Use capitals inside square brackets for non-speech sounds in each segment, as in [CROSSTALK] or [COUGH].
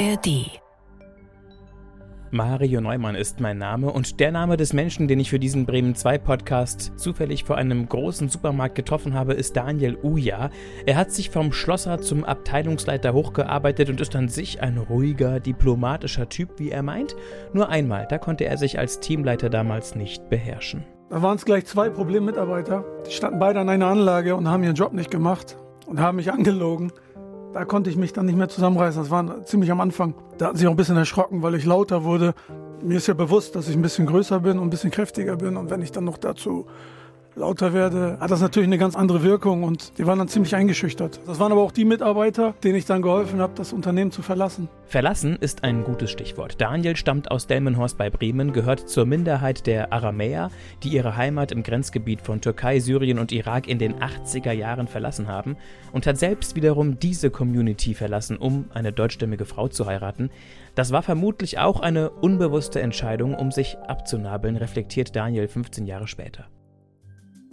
ARD Mario Neumann ist mein Name und der Name des Menschen, den ich für diesen Bremen 2 Podcast zufällig vor einem großen Supermarkt getroffen habe, ist Daniel Uja. Er hat sich vom Schlosser zum Abteilungsleiter hochgearbeitet und ist an sich ein ruhiger, diplomatischer Typ, wie er meint. Nur einmal, da konnte er sich als Teamleiter damals nicht beherrschen. Da waren es gleich zwei Problemmitarbeiter. Die standen beide an einer Anlage und haben ihren Job nicht gemacht und haben mich angelogen. Da konnte ich mich dann nicht mehr zusammenreißen. Das war ziemlich am Anfang. Da hatten sie auch ein bisschen erschrocken, weil ich lauter wurde. Mir ist ja bewusst, dass ich ein bisschen größer bin und ein bisschen kräftiger bin. Und wenn ich dann noch dazu lauter werde, hat das natürlich eine ganz andere Wirkung und die waren dann ziemlich eingeschüchtert. Das waren aber auch die Mitarbeiter, denen ich dann geholfen habe, das Unternehmen zu verlassen. Verlassen ist ein gutes Stichwort. Daniel stammt aus Delmenhorst bei Bremen, gehört zur Minderheit der Aramäer, die ihre Heimat im Grenzgebiet von Türkei, Syrien und Irak in den 80er Jahren verlassen haben und hat selbst wiederum diese Community verlassen, um eine deutschstämmige Frau zu heiraten. Das war vermutlich auch eine unbewusste Entscheidung, um sich abzunabeln, reflektiert Daniel 15 Jahre später.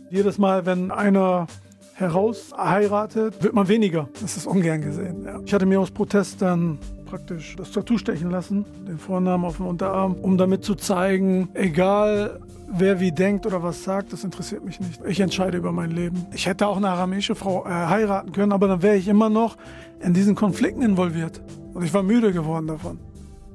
Jedes Mal, wenn einer heraus heiratet, wird man weniger. Das ist ungern gesehen. Ja. Ich hatte mir aus Protest dann praktisch das Tattoo stechen lassen, den Vornamen auf dem Unterarm, um damit zu zeigen, egal wer wie denkt oder was sagt, das interessiert mich nicht. Ich entscheide über mein Leben. Ich hätte auch eine aramäische Frau äh, heiraten können, aber dann wäre ich immer noch in diesen Konflikten involviert. Und ich war müde geworden davon.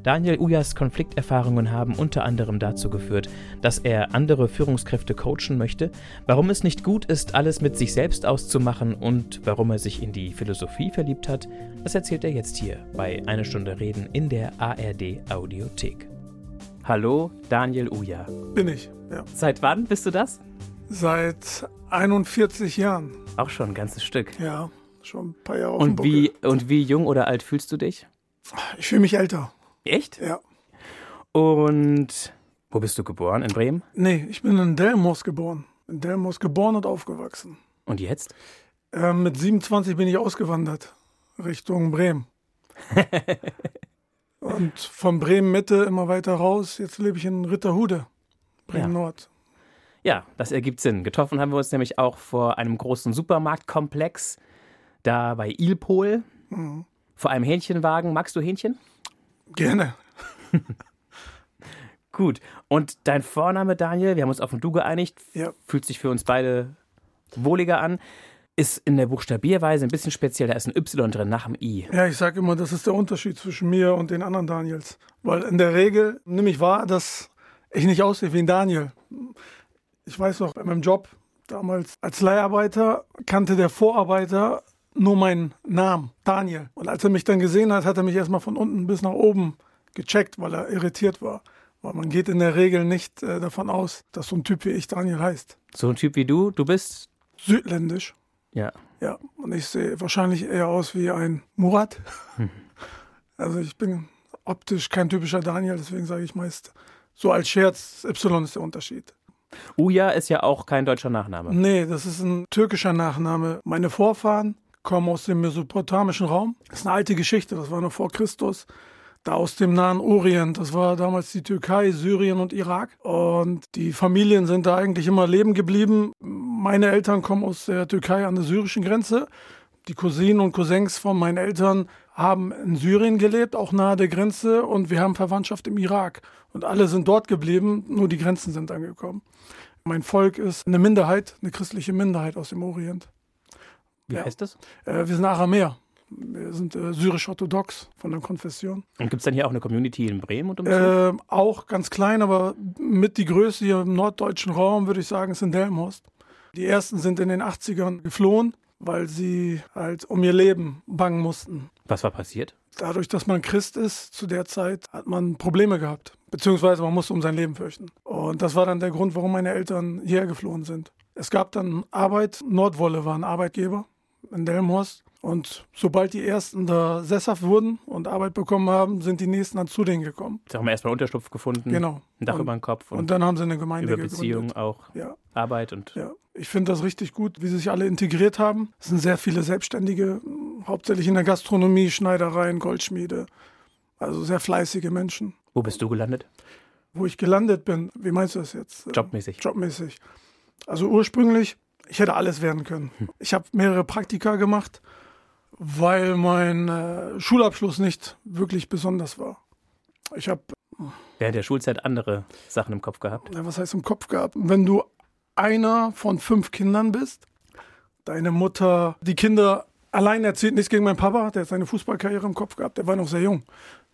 Daniel Ujas Konflikterfahrungen haben unter anderem dazu geführt, dass er andere Führungskräfte coachen möchte, warum es nicht gut ist, alles mit sich selbst auszumachen und warum er sich in die Philosophie verliebt hat, das erzählt er jetzt hier bei Eine Stunde Reden in der ARD Audiothek. Hallo, Daniel Uja. Bin ich, ja. Seit wann bist du das? Seit 41 Jahren. Auch schon ein ganzes Stück. Ja, schon ein paar Jahre. Und wie, und wie jung oder alt fühlst du dich? Ich fühle mich älter. Echt? Ja. Und wo bist du geboren? In Bremen? Nee, ich bin in Delmos geboren. In Delmos geboren und aufgewachsen. Und jetzt? Äh, mit 27 bin ich ausgewandert Richtung Bremen. [LAUGHS] und von Bremen Mitte immer weiter raus. Jetzt lebe ich in Ritterhude, Bremen ja. Nord. Ja, das ergibt Sinn. Getroffen haben wir uns nämlich auch vor einem großen Supermarktkomplex, da bei Ilpol, mhm. vor einem Hähnchenwagen. Magst du Hähnchen? Gerne. [LAUGHS] Gut. Und dein Vorname, Daniel, wir haben uns auf ein Du geeinigt, ja. fühlt sich für uns beide wohliger an. Ist in der Buchstabierweise ein bisschen speziell, da ist ein Y drin nach dem I. Ja, ich sage immer, das ist der Unterschied zwischen mir und den anderen Daniels. Weil in der Regel nehme ich wahr, dass ich nicht aussehe wie ein Daniel. Ich weiß noch, bei meinem Job damals als Leiharbeiter kannte der Vorarbeiter nur meinen Namen, Daniel. Und als er mich dann gesehen hat, hat er mich erstmal von unten bis nach oben gecheckt, weil er irritiert war. Weil man geht in der Regel nicht äh, davon aus, dass so ein Typ wie ich Daniel heißt. So ein Typ wie du, du bist? Südländisch. Ja. Ja, und ich sehe wahrscheinlich eher aus wie ein Murat. Hm. [LAUGHS] Also ich bin optisch kein typischer Daniel, deswegen sage ich meist so als Scherz, Y ist der Unterschied. Uja ist ja auch kein deutscher Nachname. Nee, das ist ein türkischer Nachname. Meine Vorfahren kommen aus dem mesopotamischen Raum. Das ist eine alte Geschichte, das war noch vor Christus. Da aus dem Nahen Orient, das war damals die Türkei, Syrien und Irak. Und die Familien sind da eigentlich immer leben geblieben. Meine Eltern kommen aus der Türkei an der syrischen Grenze. Die Cousinen und Cousins von meinen Eltern haben in Syrien gelebt, auch nahe der Grenze. Und wir haben Verwandtschaft im Irak. Und alle sind dort geblieben, nur die Grenzen sind angekommen. Mein Volk ist eine Minderheit, eine christliche Minderheit aus dem Orient. Wie ja. heißt das? Äh, wir sind Aramäer. Wir sind äh, syrisch-orthodox von der Konfession. Und gibt es dann hier auch eine Community in Bremen? Und äh, auch ganz klein, aber mit die Größe hier im norddeutschen Raum, würde ich sagen, ist in Delmhorst. Die ersten sind in den 80ern geflohen, weil sie halt um ihr Leben bangen mussten. Was war passiert? Dadurch, dass man Christ ist, zu der Zeit hat man Probleme gehabt. Beziehungsweise man musste um sein Leben fürchten. Und das war dann der Grund, warum meine Eltern hierher geflohen sind. Es gab dann Arbeit. Nordwolle war ein Arbeitgeber in Delmhorst. Und sobald die ersten da sesshaft wurden und Arbeit bekommen haben, sind die nächsten dann zu denen gekommen. Sie haben erstmal Unterschlupf gefunden. Genau. Ein Dach und, über den Kopf. Und, und, dann haben sie eine Gemeinde über Beziehung gegründet. auch. Ja. Arbeit und. Ja. Ich finde das richtig gut, wie sie sich alle integriert haben. Es sind sehr viele Selbstständige, hauptsächlich in der Gastronomie, Schneidereien, Goldschmiede. Also sehr fleißige Menschen. Wo bist du gelandet? Wo ich gelandet bin, wie meinst du das jetzt? Jobmäßig. Jobmäßig. Also ursprünglich, ich hätte alles werden können. Hm. Ich habe mehrere Praktika gemacht weil mein äh, Schulabschluss nicht wirklich besonders war. Ich habe während der Schulzeit andere Sachen im Kopf gehabt. Ja, was heißt im Kopf gehabt? Wenn du einer von fünf Kindern bist, deine Mutter, die Kinder allein erzählt nichts gegen meinen Papa, der hat seine Fußballkarriere im Kopf gehabt, der war noch sehr jung.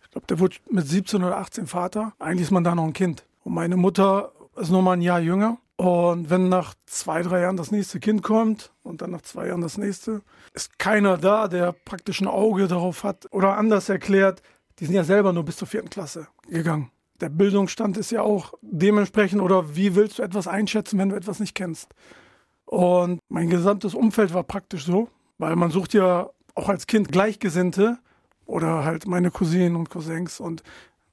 Ich glaube, der wurde mit 17 oder 18 Vater. Eigentlich ist man da noch ein Kind. Und meine Mutter ist noch mal ein Jahr jünger. Und wenn nach zwei, drei Jahren das nächste Kind kommt und dann nach zwei Jahren das nächste, ist keiner da, der praktisch ein Auge darauf hat oder anders erklärt, die sind ja selber nur bis zur vierten Klasse gegangen. Der Bildungsstand ist ja auch dementsprechend oder wie willst du etwas einschätzen, wenn du etwas nicht kennst? Und mein gesamtes Umfeld war praktisch so, weil man sucht ja auch als Kind Gleichgesinnte oder halt meine Cousinen und Cousins und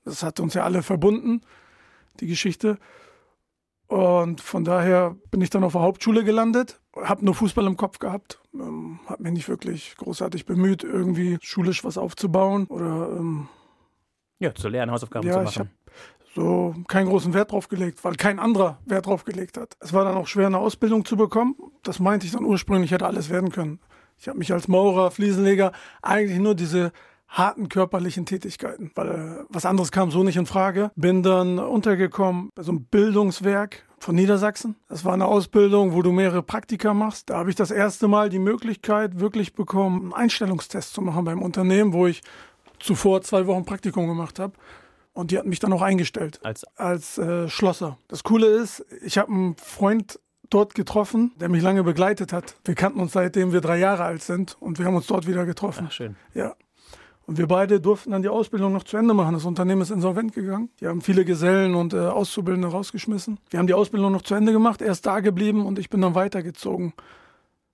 das hat uns ja alle verbunden, die Geschichte. Und von daher bin ich dann auf der Hauptschule gelandet, habe nur Fußball im Kopf gehabt, ähm, habe mich nicht wirklich großartig bemüht, irgendwie schulisch was aufzubauen oder ähm, ja, zu lernen, Hausaufgaben ja, zu machen. Ich habe so keinen großen Wert drauf gelegt, weil kein anderer Wert drauf gelegt hat. Es war dann auch schwer, eine Ausbildung zu bekommen. Das meinte ich dann ursprünglich, hätte alles werden können. Ich habe mich als Maurer, Fliesenleger eigentlich nur diese harten körperlichen Tätigkeiten, weil äh, was anderes kam so nicht in Frage. Bin dann untergekommen bei so einem Bildungswerk von Niedersachsen. Das war eine Ausbildung, wo du mehrere Praktika machst. Da habe ich das erste Mal die Möglichkeit wirklich bekommen, einen Einstellungstest zu machen beim Unternehmen, wo ich zuvor zwei Wochen Praktikum gemacht habe. Und die hatten mich dann auch eingestellt als, als äh, Schlosser. Das Coole ist, ich habe einen Freund dort getroffen, der mich lange begleitet hat. Wir kannten uns seitdem wir drei Jahre alt sind und wir haben uns dort wieder getroffen. Ach, schön. Ja. Und wir beide durften dann die Ausbildung noch zu Ende machen. Das Unternehmen ist insolvent gegangen. Die haben viele Gesellen und äh, Auszubildende rausgeschmissen. Wir haben die Ausbildung noch zu Ende gemacht, er ist da geblieben und ich bin dann weitergezogen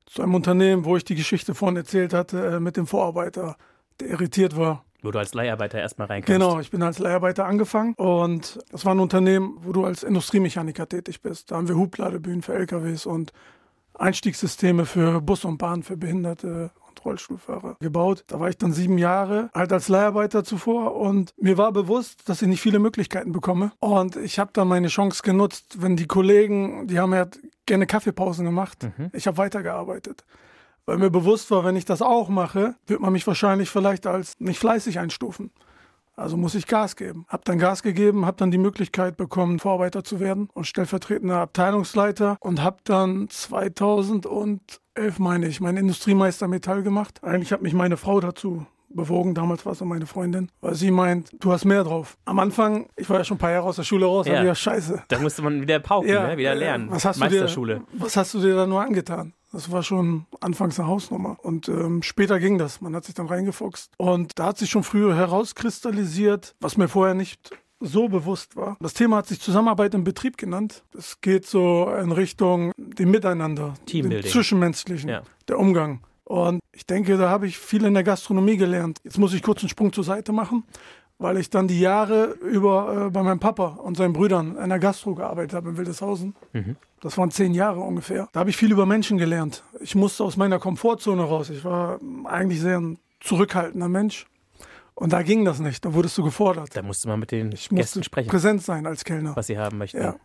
zu einem Unternehmen, wo ich die Geschichte vorhin erzählt hatte, äh, mit dem Vorarbeiter, der irritiert war. Wo du als Leiharbeiter erstmal reinkommst. Genau, ich bin als Leiharbeiter angefangen und das war ein Unternehmen, wo du als Industriemechaniker tätig bist. Da haben wir Hubladebühnen für LKWs und Einstiegssysteme für Bus und Bahn für Behinderte Rollstuhlfahrer gebaut. Da war ich dann sieben Jahre, halt als Leiharbeiter zuvor und mir war bewusst, dass ich nicht viele Möglichkeiten bekomme. Und ich habe dann meine Chance genutzt, wenn die Kollegen, die haben ja gerne Kaffeepausen gemacht. Mhm. Ich habe weitergearbeitet. Weil mir bewusst war, wenn ich das auch mache, wird man mich wahrscheinlich vielleicht als nicht fleißig einstufen. Also muss ich Gas geben. Hab dann Gas gegeben, hab dann die Möglichkeit bekommen, Vorarbeiter zu werden und stellvertretender Abteilungsleiter und hab dann 2011, meine ich, meinen Industriemeister Metall gemacht. Eigentlich hat mich meine Frau dazu bewogen. Damals war es meine Freundin, weil sie meint, du hast mehr drauf. Am Anfang, ich war ja schon ein paar Jahre aus der Schule raus, ja. ja scheiße. Da musste man wieder pauken, ja, ne? wieder lernen. Was hast Meisterschule. Du dir, was hast du dir da nur angetan? Das war schon anfangs eine Hausnummer. Und ähm, später ging das. Man hat sich dann reingefuchst. Und da hat sich schon früher herauskristallisiert, was mir vorher nicht so bewusst war. Das Thema hat sich Zusammenarbeit im Betrieb genannt. Es geht so in Richtung dem Miteinander, dem Zwischenmenschlichen, ja. der Umgang. Und ich denke, da habe ich viel in der Gastronomie gelernt. Jetzt muss ich kurz einen Sprung zur Seite machen weil ich dann die Jahre über äh, bei meinem Papa und seinen Brüdern in der Gastro gearbeitet habe in Wildeshausen. Mhm. Das waren zehn Jahre ungefähr. Da habe ich viel über Menschen gelernt. Ich musste aus meiner Komfortzone raus. Ich war eigentlich sehr ein zurückhaltender Mensch. Und da ging das nicht. Da wurdest du gefordert. Da musste man mit den ich Gästen sprechen. Präsent sein als Kellner. Was sie haben möchten. Ja.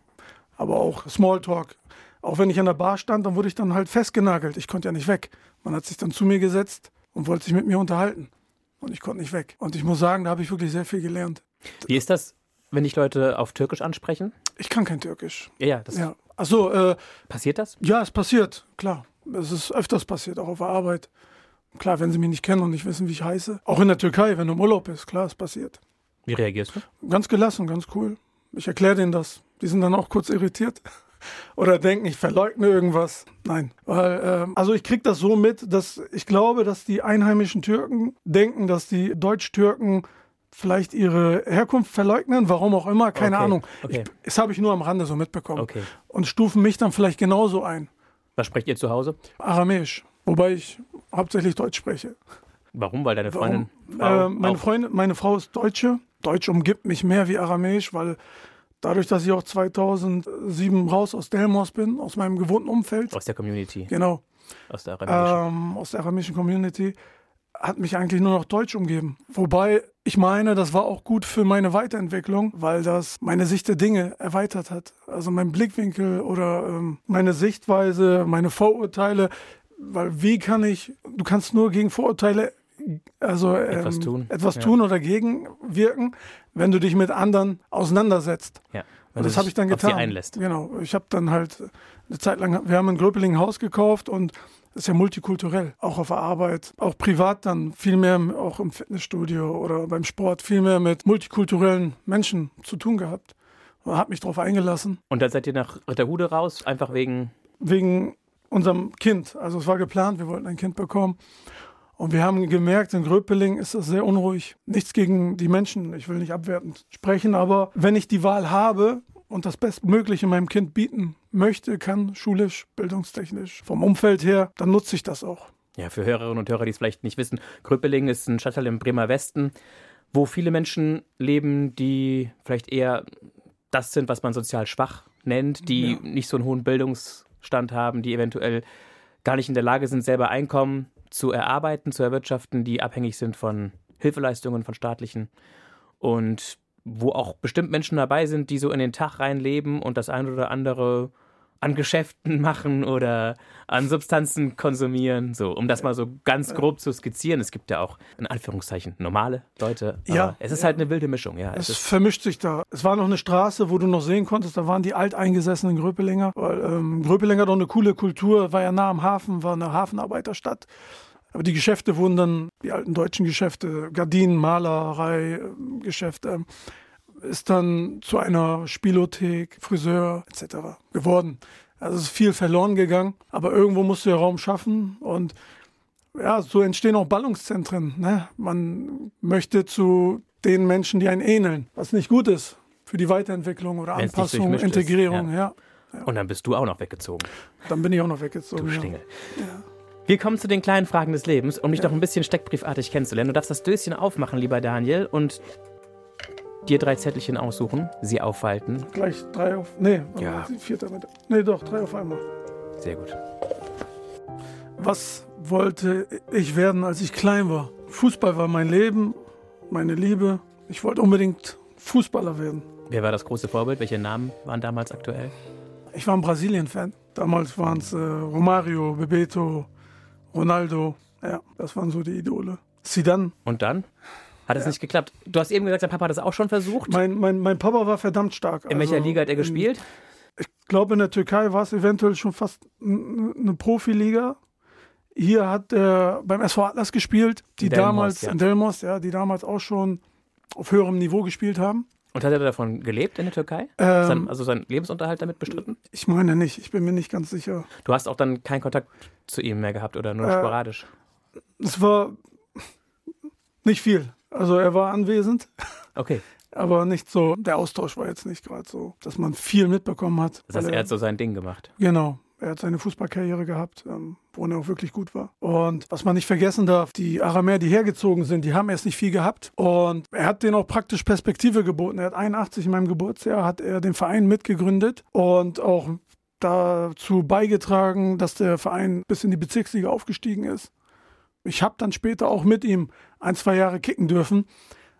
Aber auch Smalltalk. Auch wenn ich an der Bar stand, dann wurde ich dann halt festgenagelt. Ich konnte ja nicht weg. Man hat sich dann zu mir gesetzt und wollte sich mit mir unterhalten. Und ich konnte nicht weg. Und ich muss sagen, da habe ich wirklich sehr viel gelernt. Wie ist das, wenn dich Leute auf Türkisch ansprechen? Ich kann kein Türkisch. Ja, ja. Das ja. Achso, äh, passiert das? Ja, es passiert, klar. Es ist öfters passiert, auch auf der Arbeit. Klar, wenn sie mich nicht kennen und nicht wissen, wie ich heiße. Auch in der Türkei, wenn du im Urlaub bist, klar, es passiert. Wie reagierst du? Ganz gelassen, ganz cool. Ich erkläre denen das. Die sind dann auch kurz irritiert oder denken, ich verleugne irgendwas. Nein, weil äh, also ich kriege das so mit, dass ich glaube, dass die einheimischen Türken denken, dass die Deutsch-Türken vielleicht ihre Herkunft verleugnen, warum auch immer, keine okay. Ahnung. Okay. Ich, das habe ich nur am Rande so mitbekommen. Okay. Und stufen mich dann vielleicht genauso ein. Was sprecht ihr zu Hause? Aramäisch, wobei ich hauptsächlich Deutsch spreche. Warum? Weil deine Freundin. Äh, meine, Freundin meine Frau ist Deutsche. Deutsch umgibt mich mehr wie Aramäisch, weil dadurch, dass ich auch 2007 raus aus Delmos bin, aus meinem gewohnten Umfeld. Aus der Community. Genau. Aus der aramäischen. Ähm, aus der aramäischen Community hat mich eigentlich nur noch Deutsch umgeben. Wobei ich meine, das war auch gut für meine Weiterentwicklung, weil das meine Sicht der Dinge erweitert hat. Also mein Blickwinkel oder ähm, meine Sichtweise, meine Vorurteile Weil wie kann ich, du kannst nur gegen Vorurteile also etwas ähm, tun, etwas ja. tun oder dagegen wirken, wenn du dich mit anderen auseinandersetzt. Ja. Und das habe ich dann getan. Auf sie einlässt. Genau. Ich habe dann halt eine Zeit lang, wir haben ein Haus gekauft und ist ja multikulturell, auch auf der Arbeit, auch privat dann viel mehr, auch im Fitnessstudio oder beim Sport, viel mehr mit multikulturellen Menschen zu tun gehabt. Und habe mich darauf eingelassen. Und dann seid ihr nach Ritterhude raus, einfach wegen. Wegen unserem Kind. Also es war geplant, wir wollten ein Kind bekommen. Und wir haben gemerkt, in Gröpeling ist es sehr unruhig. Nichts gegen die Menschen, ich will nicht abwertend sprechen, aber wenn ich die Wahl habe und das Bestmögliche meinem Kind bieten möchte, kann, schulisch, bildungstechnisch, vom Umfeld her, dann nutze ich das auch. Ja, für Hörerinnen und Hörer, die es vielleicht nicht wissen, Gröpeling ist ein Stadtteil im Bremer Westen, wo viele Menschen leben, die vielleicht eher das sind, was man sozial schwach nennt, die Ja. nicht so einen hohen Bildungsstand haben, die eventuell gar nicht in der Lage sind, selber Einkommen zu erarbeiten, zu erwirtschaften, die abhängig sind von Hilfeleistungen, von staatlichen. Und wo auch bestimmt Menschen dabei sind, die so in den Tag reinleben und das ein oder andere an Geschäften machen oder an Substanzen konsumieren, so, um das mal so ganz grob zu skizzieren. Es gibt ja auch, in Anführungszeichen, normale Leute. Ja, es ist ja. halt eine wilde Mischung, ja. Es Es vermischt sich da. Es war noch eine Straße, wo du noch sehen konntest, da waren die alteingesessenen Gröpelinger. Weil ähm, Gröpelinger hat doch eine coole Kultur, war ja nah am Hafen, war eine Hafenarbeiterstadt. Aber die Geschäfte wurden dann, die alten deutschen Geschäfte, Gardinen, Malerei, ähm, Geschäfte, ist dann zu einer Spielothek, Friseur etc. geworden. Also es ist viel verloren gegangen, aber irgendwo musst du ja Raum schaffen und ja, so entstehen auch Ballungszentren. Ne? Man möchte zu den Menschen, die einen ähneln, was nicht gut ist für die Weiterentwicklung oder Wenn's Anpassung, durchmischt ist, Integrierung. Ja. und dann bist du auch noch weggezogen, dann bin ich auch noch weggezogen. du ja. Stingel. Wir kommen zu den kleinen Fragen des Lebens, um dich noch ein bisschen steckbriefartig kennenzulernen. Du darfst das Döschen aufmachen, lieber Daniel, und dir drei Zettelchen aussuchen, sie aufhalten. Gleich drei auf. Nee, Ja. mit. Nee, doch, drei auf einmal. Sehr gut. Was wollte ich werden, als ich klein war? Fußball war mein Leben, meine Liebe. Ich wollte unbedingt Fußballer werden. Wer war das große Vorbild? Welche Namen waren damals aktuell? Ich war ein Brasilien-Fan. Damals waren es äh, Romario, Bebeto, Ronaldo. Ja, das waren so die Idole. Zidane. Und dann? Hat es nicht geklappt? Du hast eben gesagt, dein Papa hat es auch schon versucht. Mein, mein, mein Papa war verdammt stark. In welcher Also, Liga hat er gespielt? Ich glaube, in der Türkei war es eventuell schon fast eine Profiliga. Hier hat er beim SV Atlas gespielt, die Delmhorst, damals, ja. Delmos, ja, die damals auch schon auf höherem Niveau gespielt haben. Und hat er davon gelebt in der Türkei? Ähm, Sein, also seinen Lebensunterhalt damit bestritten? Ich meine nicht, ich bin mir nicht ganz sicher. Du hast auch dann keinen Kontakt zu ihm mehr gehabt oder nur Äh, sporadisch? Es war nicht viel. Also er war anwesend, Okay. aber nicht so, der Austausch war jetzt nicht gerade so, dass man viel mitbekommen hat. Das heißt, weil er hat so sein Ding gemacht. Genau. Er hat seine Fußballkarriere gehabt, ähm, wo er auch wirklich gut war. Und was man nicht vergessen darf, die Aramäer, die hergezogen sind, die haben erst nicht viel gehabt. Und er hat denen auch praktisch Perspektive geboten. Er hat 81 in meinem Geburtsjahr, hat er den Verein mitgegründet und auch dazu beigetragen, dass der Verein bis in die Bezirksliga aufgestiegen ist. Ich habe dann später auch mit ihm ein, zwei Jahre kicken dürfen.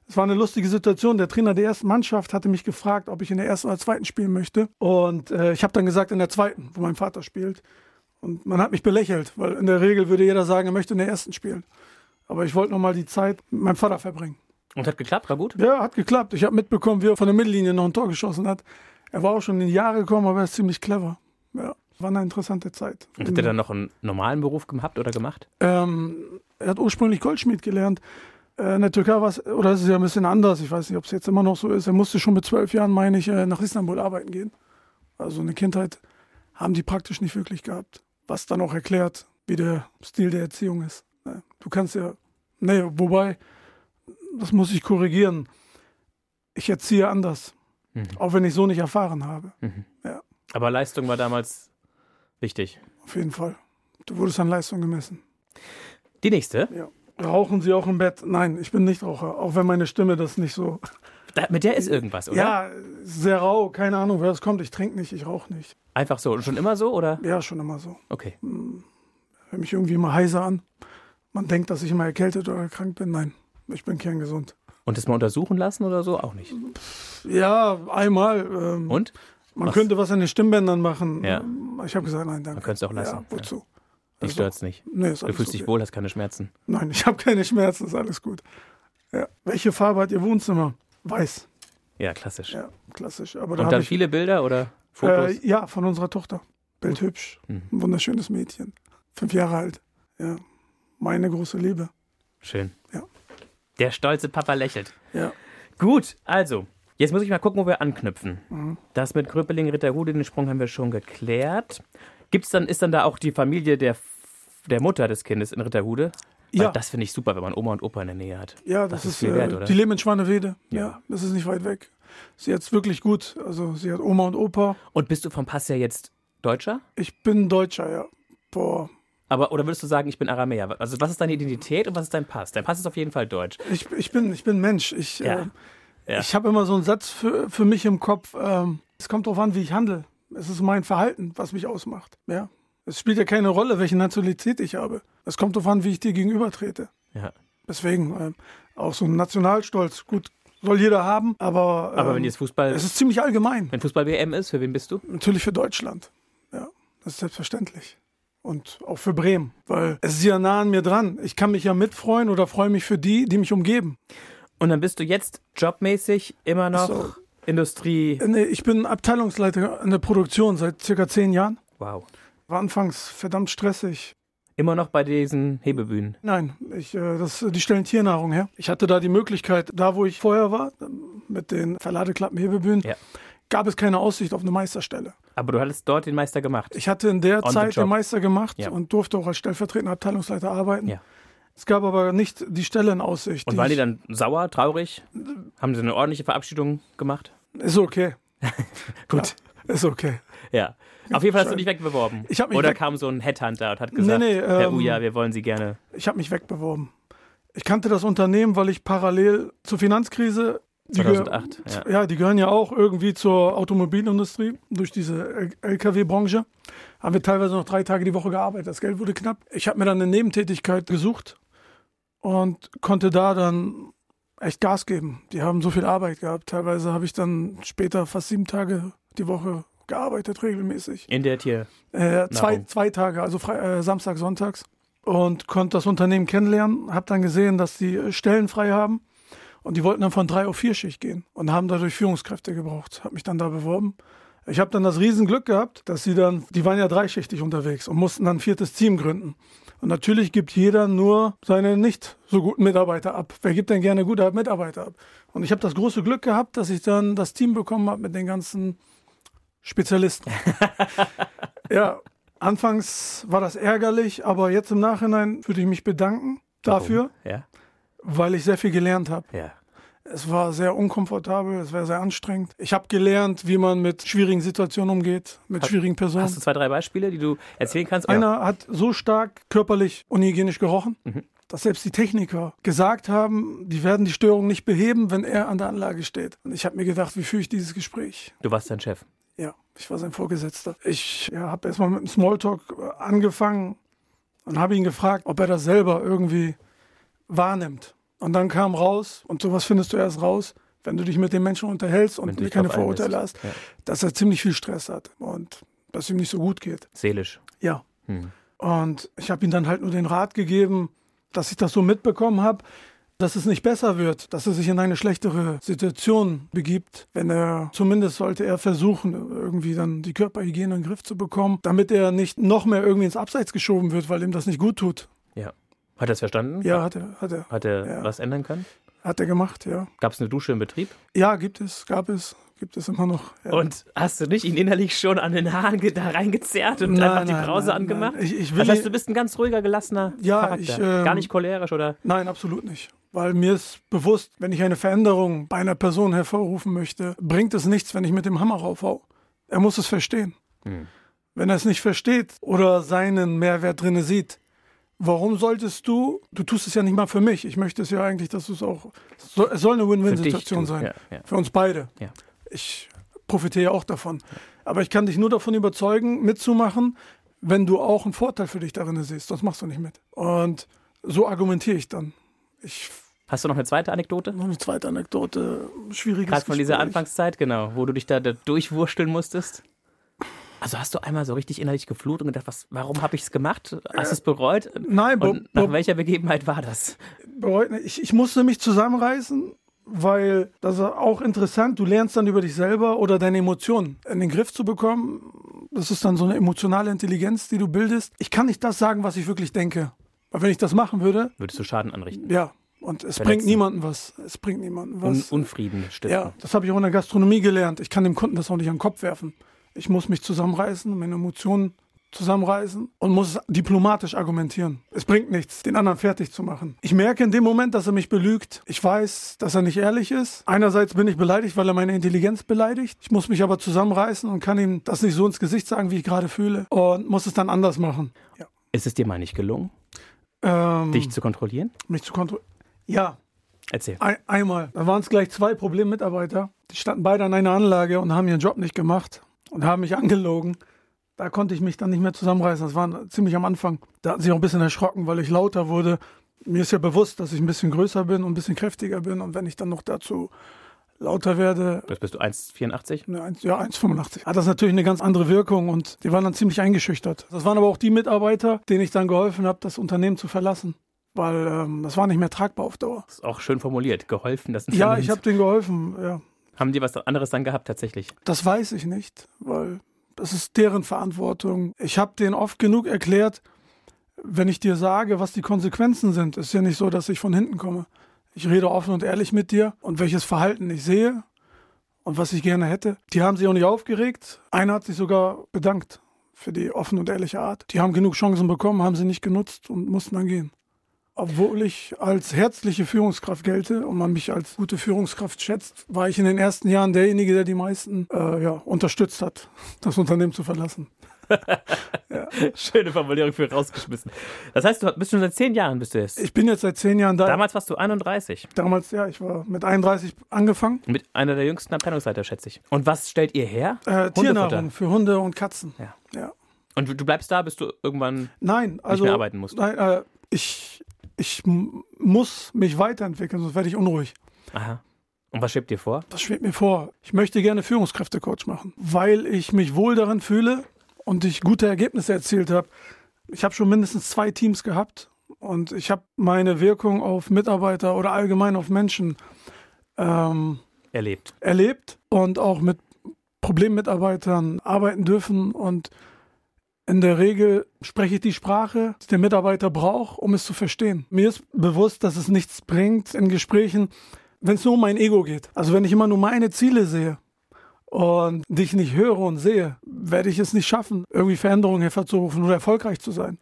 Es war eine lustige Situation. Der Trainer der ersten Mannschaft hatte mich gefragt, ob ich in der ersten oder zweiten spielen möchte. Und äh, ich habe dann gesagt, in der zweiten, wo mein Vater spielt. Und man hat mich belächelt, weil in der Regel würde jeder sagen, er möchte in der ersten spielen. Aber ich wollte nochmal die Zeit mit meinem Vater verbringen. Und hat geklappt, war gut? Ja, hat geklappt. Ich habe mitbekommen, wie er von der Mittellinie noch ein Tor geschossen hat. Er war auch schon in die Jahre gekommen, aber er ist ziemlich clever. Ja, war eine interessante Zeit. Und hat er dann noch einen normalen Beruf gehabt oder gemacht? Ähm, er hat ursprünglich Goldschmied gelernt. Äh, in der Türkei war es, oder ist es ja ein bisschen anders, ich weiß nicht, ob es jetzt immer noch so ist. Er musste schon mit zwölf Jahren, meine ich, äh, nach Istanbul arbeiten gehen. Also eine Kindheit haben die praktisch nicht wirklich gehabt. Was dann auch erklärt, wie der Stil der Erziehung ist. Ne? Du kannst ja, nee, wobei, das muss ich korrigieren. Ich erziehe anders, Mhm. auch wenn ich so nicht erfahren habe. Mhm. Ja. Aber Leistung war damals wichtig. Auf jeden Fall. Du wurdest an Leistung gemessen. Die nächste. Ja. Rauchen Sie auch im Bett? Nein, ich bin nicht Raucher, auch wenn meine Stimme das nicht so. Da, mit der ist irgendwas, oder? Ja, sehr rau, keine Ahnung, wer das kommt. Ich trinke nicht, ich rauche nicht. Einfach so. Und schon immer so, oder? Ja, schon immer so. Okay. Hör mich irgendwie immer heiser an. Man denkt, dass ich immer erkältet oder krank bin. Nein, ich bin kerngesund. Und das mal untersuchen lassen oder so? Auch nicht. Ja, einmal. Ähm, Und? Man was? könnte was an den Stimmbändern machen. Ja. Ich habe gesagt, nein, danke. Man könnte es auch lassen. Ja, wozu? Die Also, stört's nicht. Nee, Du fühlst okay. dich wohl, hast keine Schmerzen. Nein, ich habe keine Schmerzen, ist alles gut. Ja. Welche Farbe hat Ihr Wohnzimmer? Weiß. Ja, klassisch. Ja, klassisch. Aber da Und dann ich viele Bilder oder Fotos? Äh, ja, von unserer Tochter. Bildhübsch. Mhm. Ein wunderschönes Mädchen. Fünf Jahre alt. Ja. Meine große Liebe. Schön. Ja. Der stolze Papa lächelt. Ja. Gut, also, jetzt muss ich mal gucken, wo wir anknüpfen. Mhm. Das mit Kröpeling, Ritterhude, den Sprung haben wir schon geklärt. Gibt's dann, ist dann da auch die Familie der, der Mutter des Kindes in Ritterhude? Weil Ja, Das finde ich super, wenn man Oma und Opa in der Nähe hat. ja, das, das ist ist, viel äh, wert, oder? Die leben in Schwanewede. Ja. Ja. das ist nicht weit weg. Sie hat's wirklich gut. Also sie hat Oma und Opa. Und bist du vom Pass her jetzt Deutscher? Ich bin Deutscher, ja. Boah. Aber, oder würdest du sagen, ich bin Aramäer? Also, was ist deine Identität und was ist dein Pass? Dein Pass ist auf jeden Fall deutsch. Ich, ich, bin, ich bin Mensch. Ich, Ja. äh, Ja. ich habe immer so einen Satz für, für mich im Kopf. Ähm, es kommt darauf an, wie ich handle. Es ist mein Verhalten, was mich ausmacht. Ja. Es spielt ja keine Rolle, welche Nationalität ich habe. Es kommt darauf an, wie ich dir gegenüber trete. Ja. Deswegen ähm, auch so ein Nationalstolz. Gut, soll jeder haben, aber, ähm, Aber wenn jetzt Fußball, es ist ziemlich allgemein. wenn Fußball-WM ist, für wen bist du? Natürlich für Deutschland. Ja, das ist selbstverständlich. Und auch für Bremen, weil es ist ja nah an mir dran. Ich kann mich ja mitfreuen oder freue mich für die, die mich umgeben. Und dann bist du jetzt jobmäßig immer noch So. Industrie. Nee, ich bin Abteilungsleiter in der Produktion seit circa zehn Jahren. Wow. War anfangs verdammt stressig. Immer noch bei diesen Hebebühnen. Nein, ich, äh, das, die stellen Tiernahrung her. Ich hatte da die Möglichkeit, da wo ich vorher war, mit den Verladeklappen Hebebühnen, Ja. gab es keine Aussicht auf eine Meisterstelle. Aber du hattest dort den Meister gemacht. Ich hatte in der On Zeit den Meister gemacht Ja. und durfte auch als stellvertretender Abteilungsleiter arbeiten. Ja. Es gab aber nicht die Stelle in Aussicht. Und waren die dann sauer, traurig? Haben sie eine ordentliche Verabschiedung gemacht? Ist okay. [LAUGHS] Gut. Ist okay. Ja. Auf jeden Fall hast du dich wegbeworben. Ich mich Oder weg- kam so ein Headhunter und hat gesagt, nee, Herr ähm, Uja, wir wollen Sie gerne. Ich habe mich wegbeworben. Ich kannte das Unternehmen, weil ich parallel zur Finanzkrise. die gehör- 2008. Ja. Ja, die gehören ja auch irgendwie zur Automobilindustrie durch diese LKW-Branche. Haben wir teilweise noch drei Tage die Woche gearbeitet. Das Geld wurde knapp. Ich habe mir dann eine Nebentätigkeit gesucht und konnte da dann echt Gas geben. Die haben so viel Arbeit gehabt. Teilweise habe ich dann später fast sieben Tage die Woche gearbeitet, regelmäßig. In der Tier. Äh, zwei, zwei Tage, also Fre äh, Samstag, Sonntags. Und konnte das Unternehmen kennenlernen. Habe dann gesehen, dass die äh, Stellen frei haben. Und die wollten dann von drei auf vier Schicht gehen und haben dadurch Führungskräfte gebraucht. Habe mich dann da beworben. Ich habe dann das Riesenglück gehabt, dass sie dann, die waren ja dreischichtig unterwegs und mussten dann ein viertes Team gründen. Und natürlich gibt jeder nur seine nicht so guten Mitarbeiter ab. Wer gibt denn gerne gute Mitarbeiter ab? Und ich habe das große Glück gehabt, dass ich dann das Team bekommen habe mit den ganzen Spezialisten. [LAUGHS] ja, anfangs war das ärgerlich, aber jetzt im Nachhinein würde ich mich bedanken dafür, Ja. weil ich sehr viel gelernt habe. Ja. Es war sehr unkomfortabel, es war sehr anstrengend. Ich habe gelernt, wie man mit schwierigen Situationen umgeht, mit Hast- schwierigen Personen. Hast du zwei, drei Beispiele, die du erzählen kannst? Einer hat so stark körperlich unhygienisch gerochen, Mhm. dass selbst die Techniker gesagt haben, die werden die Störung nicht beheben, wenn er an der Anlage steht. Und ich habe mir gedacht, wie führe ich dieses Gespräch? Du warst dein Chef. Ja, ich war sein Vorgesetzter. Ich ja, habe erstmal mit dem Smalltalk äh, angefangen und habe ihn gefragt, ob er das selber irgendwie wahrnimmt. Und dann kam raus, und sowas findest du erst raus, wenn du dich mit den Menschen unterhältst und dich keine Vorurteile hast. Ja. dass er ziemlich viel Stress hat und dass ihm nicht so gut geht. Seelisch. Ja. Hm. Und ich habe ihm dann halt nur den Rat gegeben, dass ich das so mitbekommen habe, dass es nicht besser wird, dass er sich in eine schlechtere Situation begibt. Wenn er, zumindest sollte er versuchen, irgendwie dann die Körperhygiene in den Griff zu bekommen, damit er nicht noch mehr irgendwie ins Abseits geschoben wird, weil ihm das nicht gut tut. Hat er es verstanden? Ja, hat er, hat er, Hat er Ja. was ändern können? hat er gemacht, ja. Gab es eine Dusche im Betrieb? Ja, gibt es, gab es, gibt es immer noch. Ja. Und hast du nicht ihn innerlich schon an den Haaren da reingezerrt und Nein, einfach die Brause nein, angemacht? nein. Ich, ich will Das heißt, du bist ein ganz ruhiger, gelassener Ja, Charakter. ich, ähm, Gar nicht cholerisch oder? Nein, absolut nicht. Weil mir ist bewusst, wenn ich eine Veränderung bei einer Person hervorrufen möchte, bringt es nichts, wenn ich mit dem Hammer raufhau. Er muss es verstehen. Hm. Wenn er es nicht versteht oder seinen Mehrwert drinne sieht, warum solltest du, du tust es ja nicht mal für mich, ich möchte es ja eigentlich, dass du es auch, es soll, es soll eine Win-Win-Situation sein. Ja, ja. Für uns beide. Ja. Ich profitiere ja auch davon. Aber ich kann dich nur davon überzeugen, mitzumachen, wenn du auch einen Vorteil für dich darin siehst. Sonst machst du nicht mit. Und so argumentiere ich dann. Ich Hast du noch eine zweite Anekdote? noch eine zweite Anekdote, schwieriges Gerade von dieser Gespräch. Anfangszeit, genau, wo du dich da, da durchwursteln musstest? Also hast du einmal so richtig innerlich geflucht und gedacht, was, warum habe ich es gemacht? Hast du es bereut? Nein, und be- nach welcher Begebenheit war das? bereut nicht. Ich, ich musste mich zusammenreißen, weil das ist auch interessant. Du lernst dann über dich selber oder deine Emotionen in den Griff zu bekommen. Das ist dann so eine emotionale Intelligenz, die du bildest. Ich kann nicht das sagen, was ich wirklich denke. Weil wenn ich das machen würde, Würdest du Schaden anrichten? ja, und es Verletzen. bringt niemandem was. Es bringt niemandem Un was. Unfrieden stiften. ja, das habe ich auch in der Gastronomie gelernt. Ich kann dem Kunden das auch nicht an den Kopf werfen. Ich muss mich zusammenreißen, meine Emotionen zusammenreißen und muss diplomatisch argumentieren. Es bringt nichts, den anderen fertig zu machen. Ich merke in dem Moment, dass er mich belügt. Ich weiß, dass er nicht ehrlich ist. Einerseits bin ich beleidigt, weil er meine Intelligenz beleidigt. Ich muss mich aber zusammenreißen und kann ihm das nicht so ins Gesicht sagen, wie ich gerade fühle. Und muss es dann anders machen. Ja. Ist es dir mal nicht gelungen, Ähm, dich zu kontrollieren? mich zu kontrollieren. Ja, Erzähl. Ein, einmal. Da waren es gleich zwei Problemmitarbeiter. Die standen beide an einer Anlage und haben ihren Job nicht gemacht und haben mich angelogen. Da konnte ich mich dann nicht mehr zusammenreißen. Das war ziemlich am Anfang. Da hatten sie auch ein bisschen erschrocken, weil ich lauter wurde. Mir ist ja bewusst, dass ich ein bisschen größer bin und ein bisschen kräftiger bin. Und wenn ich dann noch dazu lauter werde, Das bist du 1,84? ne, eins- ja, 1,85. Hat das natürlich eine ganz andere Wirkung und die waren dann ziemlich eingeschüchtert. Das waren aber auch die Mitarbeiter, denen ich dann geholfen habe, das Unternehmen zu verlassen. Weil ähm, das war nicht mehr tragbar auf Dauer. Das ist auch schön formuliert. Geholfen, das Ja, Unternehmen ich habe denen geholfen, ja. Haben die was anderes dann gehabt tatsächlich? Das weiß ich nicht, weil das ist deren Verantwortung. Ich habe denen oft genug erklärt, wenn ich dir sage, was die Konsequenzen sind, ist ja nicht so, dass ich von hinten komme. Ich rede offen und ehrlich mit dir und welches Verhalten ich sehe und was ich gerne hätte. Die haben sich auch nicht aufgeregt. Einer hat sich sogar bedankt für die offene und ehrliche Art. Die haben genug Chancen bekommen, haben sie nicht genutzt und mussten dann gehen. Obwohl ich als herzliche Führungskraft gelte und man mich als gute Führungskraft schätzt, war ich in den ersten Jahren derjenige, der die meisten äh, ja, unterstützt hat, [LAUGHS] das Unternehmen zu verlassen. [LAUGHS] Schöne Formulierung für rausgeschmissen. Das heißt, du bist schon seit zehn Jahren bist du jetzt. Ich bin jetzt seit zehn Jahren da. Damals warst du 31. Damals, ja, ich war mit 31 angefangen. Mit einer der jüngsten Abteilungsleiter, schätze ich. Und was stellt ihr her? Äh, Tiernahrung für Hunde und Katzen. Ja. ja. Und du- bleibst da, bis du irgendwann Nein, also mehr arbeiten musst. Nein, äh, ich, ich muss mich weiterentwickeln, sonst werde ich unruhig. Aha. Und was schwebt dir vor? Das schwebt mir vor. Ich möchte gerne Führungskräftecoach machen, weil ich mich wohl darin fühle und ich gute Ergebnisse erzielt habe. Ich habe schon mindestens zwei Teams gehabt und ich habe meine Wirkung auf Mitarbeiter oder allgemein auf Menschen ähm, Erlebt. erlebt und auch mit Problemmitarbeitern arbeiten dürfen und in der Regel spreche ich die Sprache, die der Mitarbeiter braucht, um es zu verstehen. Mir ist bewusst, dass es nichts bringt in Gesprächen, wenn es nur um mein Ego geht. Also wenn ich immer nur meine Ziele sehe und dich nicht höre und sehe, werde ich es nicht schaffen, irgendwie Veränderungen hervorzurufen oder erfolgreich zu sein.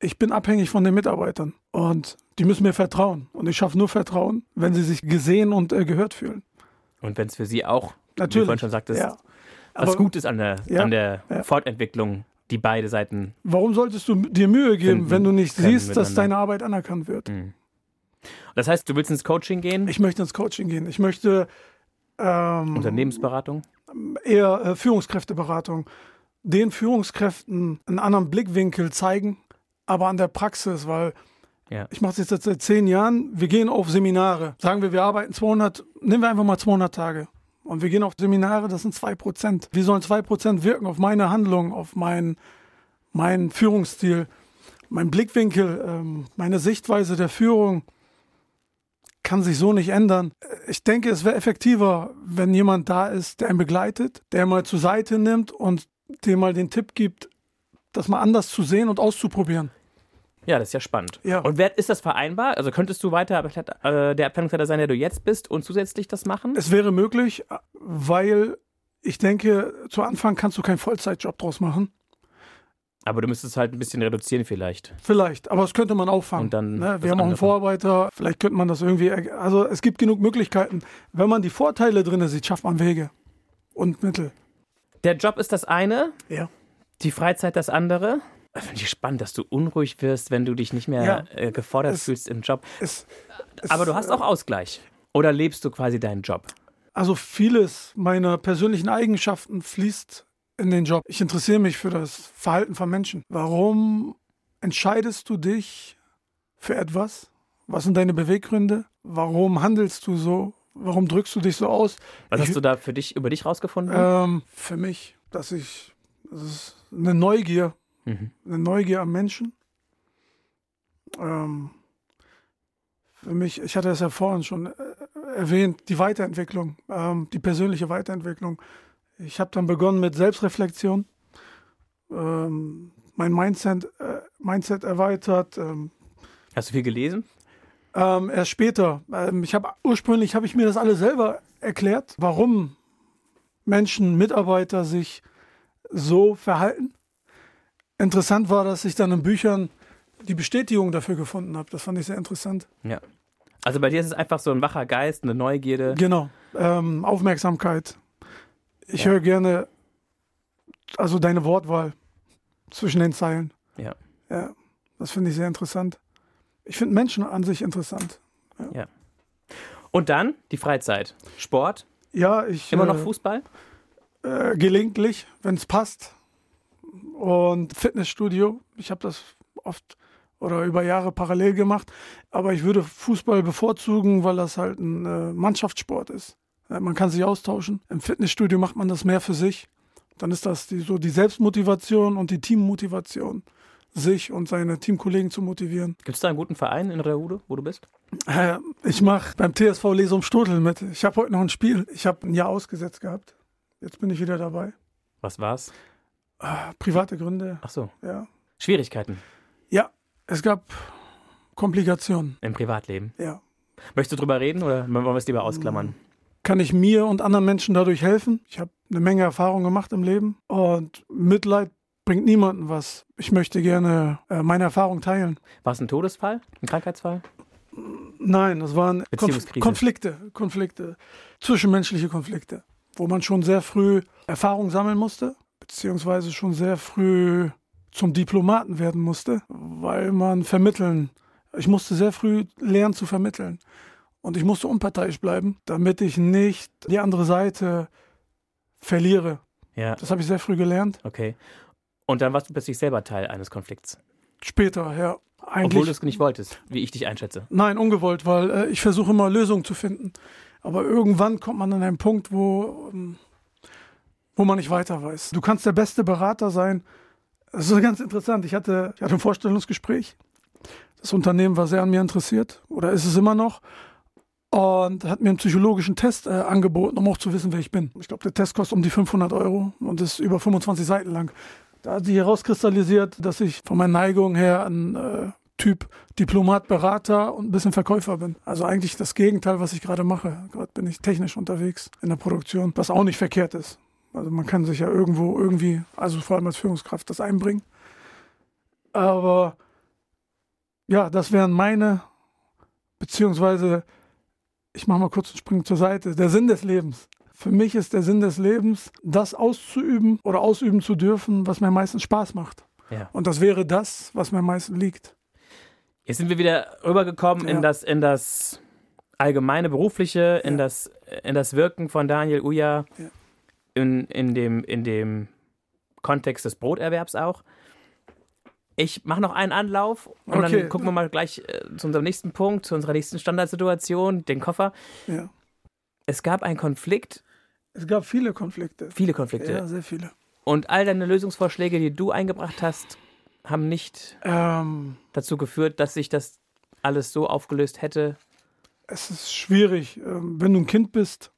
Ich bin abhängig von den Mitarbeitern und die müssen mir vertrauen. Und ich schaffe nur Vertrauen, wenn sie sich gesehen und äh, gehört fühlen. Und wenn es für sie auch, wie du Natürlich. vorhin schon sagtest, Ja. was Aber gut ist an der, Ja, an der ja. Fortentwicklung, die beide Seiten. Warum solltest du dir Mühe geben, Finden wenn du nicht siehst, dass deine Arbeit anerkannt wird? Mhm. Das heißt, du willst ins Coaching gehen, Ich möchte ins Coaching gehen. Ich möchte ähm, Unternehmensberatung. eher äh, Führungskräfteberatung, den Führungskräften einen anderen Blickwinkel zeigen, aber an der Praxis, weil Ja. ich mache es jetzt seit zehn Jahren. Wir gehen auf Seminare. Sagen wir, wir arbeiten 200, nehmen wir einfach mal 200 Tage. Und wir gehen auf Seminare, das sind 2%. Wie sollen 2% wirken auf meine Handlung, auf meinen mein Führungsstil, mein Blickwinkel, ähm, meine Sichtweise der Führung? kann sich so nicht ändern. Ich denke, es wäre effektiver, wenn jemand da ist, der ihn begleitet, der mal zur Seite nimmt und dem mal den Tipp gibt, das mal anders zu sehen und auszuprobieren. Ja, das ist ja spannend. Ja. Und wer, ist das vereinbar? Also könntest du weiter äh, der Abteilungsleiter sein, der du jetzt bist und zusätzlich das machen? Es wäre möglich, weil ich denke, zu Anfang kannst du keinen Vollzeitjob draus machen. Aber du müsstest halt ein bisschen reduzieren vielleicht. Vielleicht, aber das könnte man auffangen. Und dann ne? Wir haben auch einen. Vorarbeiter, vielleicht könnte man das irgendwie, also es gibt genug Möglichkeiten. Wenn man die Vorteile drin sieht, schafft man Wege und Mittel. Der Job ist das eine, Ja. die Freizeit das andere. Finde ich spannend, dass du unruhig wirst, wenn du dich nicht mehr Ja. äh, gefordert Es- fühlst im Job. Es, es, Aber du hast auch Ausgleich. Oder lebst du quasi deinen Job? Also vieles meiner persönlichen Eigenschaften fließt in den Job. Ich interessiere mich für das Verhalten von Menschen. Warum entscheidest du dich für etwas? Was sind deine Beweggründe? Warum handelst du so? Warum drückst du dich so aus? Was Ich- hast du da für dich über dich rausgefunden? Ähm, für mich, dass ich Das ist eine Neugier, Mhm. eine Neugier am Menschen. Ähm, für mich, ich hatte es ja vorhin schon äh, erwähnt, die Weiterentwicklung, ähm, die persönliche Weiterentwicklung. Ich habe dann begonnen mit Selbstreflexion, ähm, mein Mindset, äh, Mindset erweitert. Ähm, Hast du viel gelesen? ähm, erst später. Ähm, ich habe ursprünglich habe ich mir das alles selber erklärt, warum Menschen, Mitarbeiter sich so verhalten. Interessant war, dass ich dann in Büchern die Bestätigung dafür gefunden habe. Das fand ich sehr interessant. Ja. Also bei dir ist es einfach so ein wacher Geist, eine Neugierde. Genau. Ähm, Aufmerksamkeit. Ich Ja. höre gerne, also deine Wortwahl zwischen den Zeilen. Ja. Ja, das finde ich sehr interessant. Ich finde Menschen an sich interessant. Und dann die Freizeit. Sport, Ja, ich. immer äh, noch Fußball? Äh, gelegentlich, wenn es passt. Und Fitnessstudio. Ich habe das oft oder über Jahre parallel gemacht. Aber ich würde Fußball bevorzugen, weil das halt ein äh, Mannschaftssport ist. Man kann sich austauschen. Im Fitnessstudio macht man das mehr für sich. Dann ist das die, so die Selbstmotivation und die Teammotivation, sich und seine Teamkollegen zu motivieren. Gibt es da einen guten Verein in Rehude, wo du bist? Äh, ich mache beim TSV Lesum Stotel mit. Ich habe heute noch ein Spiel. Ich habe ein Jahr ausgesetzt gehabt. Jetzt bin ich wieder dabei. Was war's? Private Gründe, Ach so. ja. Schwierigkeiten Ja, es gab Komplikationen, im Privatleben. ja. Möchtest du drüber reden oder wollen wir es lieber ausklammern? Kann ich mir und anderen Menschen dadurch helfen? Ich habe eine Menge Erfahrung gemacht im Leben und Mitleid bringt niemandem was. Ich möchte gerne äh, meine Erfahrung teilen. War es ein Todesfall? Ein Krankheitsfall? Nein, das waren Konf. Konflikte, Konflikte, zwischenmenschliche Konflikte, wo man schon sehr früh Erfahrung sammeln musste, beziehungsweise schon sehr früh zum Diplomaten werden musste, weil man vermitteln, ich musste sehr früh lernen zu vermitteln. Und ich musste unparteiisch bleiben, damit ich nicht die andere Seite verliere. Ja, Das habe ich sehr früh gelernt. okay. Und dann warst du plötzlich selber Teil eines Konflikts. Später, ja. Obwohl Eigentlich du es nicht wolltest, wie ich dich einschätze. Nein, ungewollt, weil äh, ich versuche immer Lösungen zu finden. Aber irgendwann kommt man an einen Punkt, wo, ähm, wo man nicht weiter weiß. Du kannst der beste Berater sein. Das ist ganz interessant. Ich hatte, ich hatte ein Vorstellungsgespräch. Das Unternehmen war sehr an mir interessiert oder ist es immer noch. Und hat mir einen psychologischen Test äh, angeboten, um auch zu wissen, wer ich bin. Ich glaube, der Test kostet um die 500 Euro und ist über 25 Seiten lang. Da hat sich herauskristallisiert, dass ich von meiner Neigung her ein äh, Typ Diplomat, Berater und ein bisschen Verkäufer bin. Also eigentlich das Gegenteil, was ich gerade mache. Gerade bin ich technisch unterwegs in der Produktion, was auch nicht verkehrt ist. Also man kann sich ja irgendwo irgendwie, also vor allem als Führungskraft, das einbringen. Aber ja, das wären meine, beziehungsweise, ich mache mal kurz einen Sprung zur Seite, der Sinn des Lebens. Für mich ist der Sinn des Lebens, das auszuüben oder ausüben zu dürfen, was mir am meisten Spaß macht. Ja. Und das wäre das, was mir am meisten liegt. Jetzt sind wir wieder rübergekommen in Ja. das, in das allgemeine berufliche, in, Ja. das, in das Wirken von Daniel Uja, Ja. In, in, dem, in dem Kontext des Broterwerbs auch. Ich mache noch einen Anlauf und Okay. dann gucken wir mal gleich äh, zu unserem nächsten Punkt, zu unserer nächsten Standardsituation, den Koffer. Ja. Es gab einen Konflikt, Es gab viele Konflikte. viele Konflikte. Ja, sehr viele. Und all deine Lösungsvorschläge, die du eingebracht hast, haben nicht Ähm, dazu geführt, dass sich das alles so aufgelöst hätte. es ist schwierig, ähm, wenn du ein Kind bist,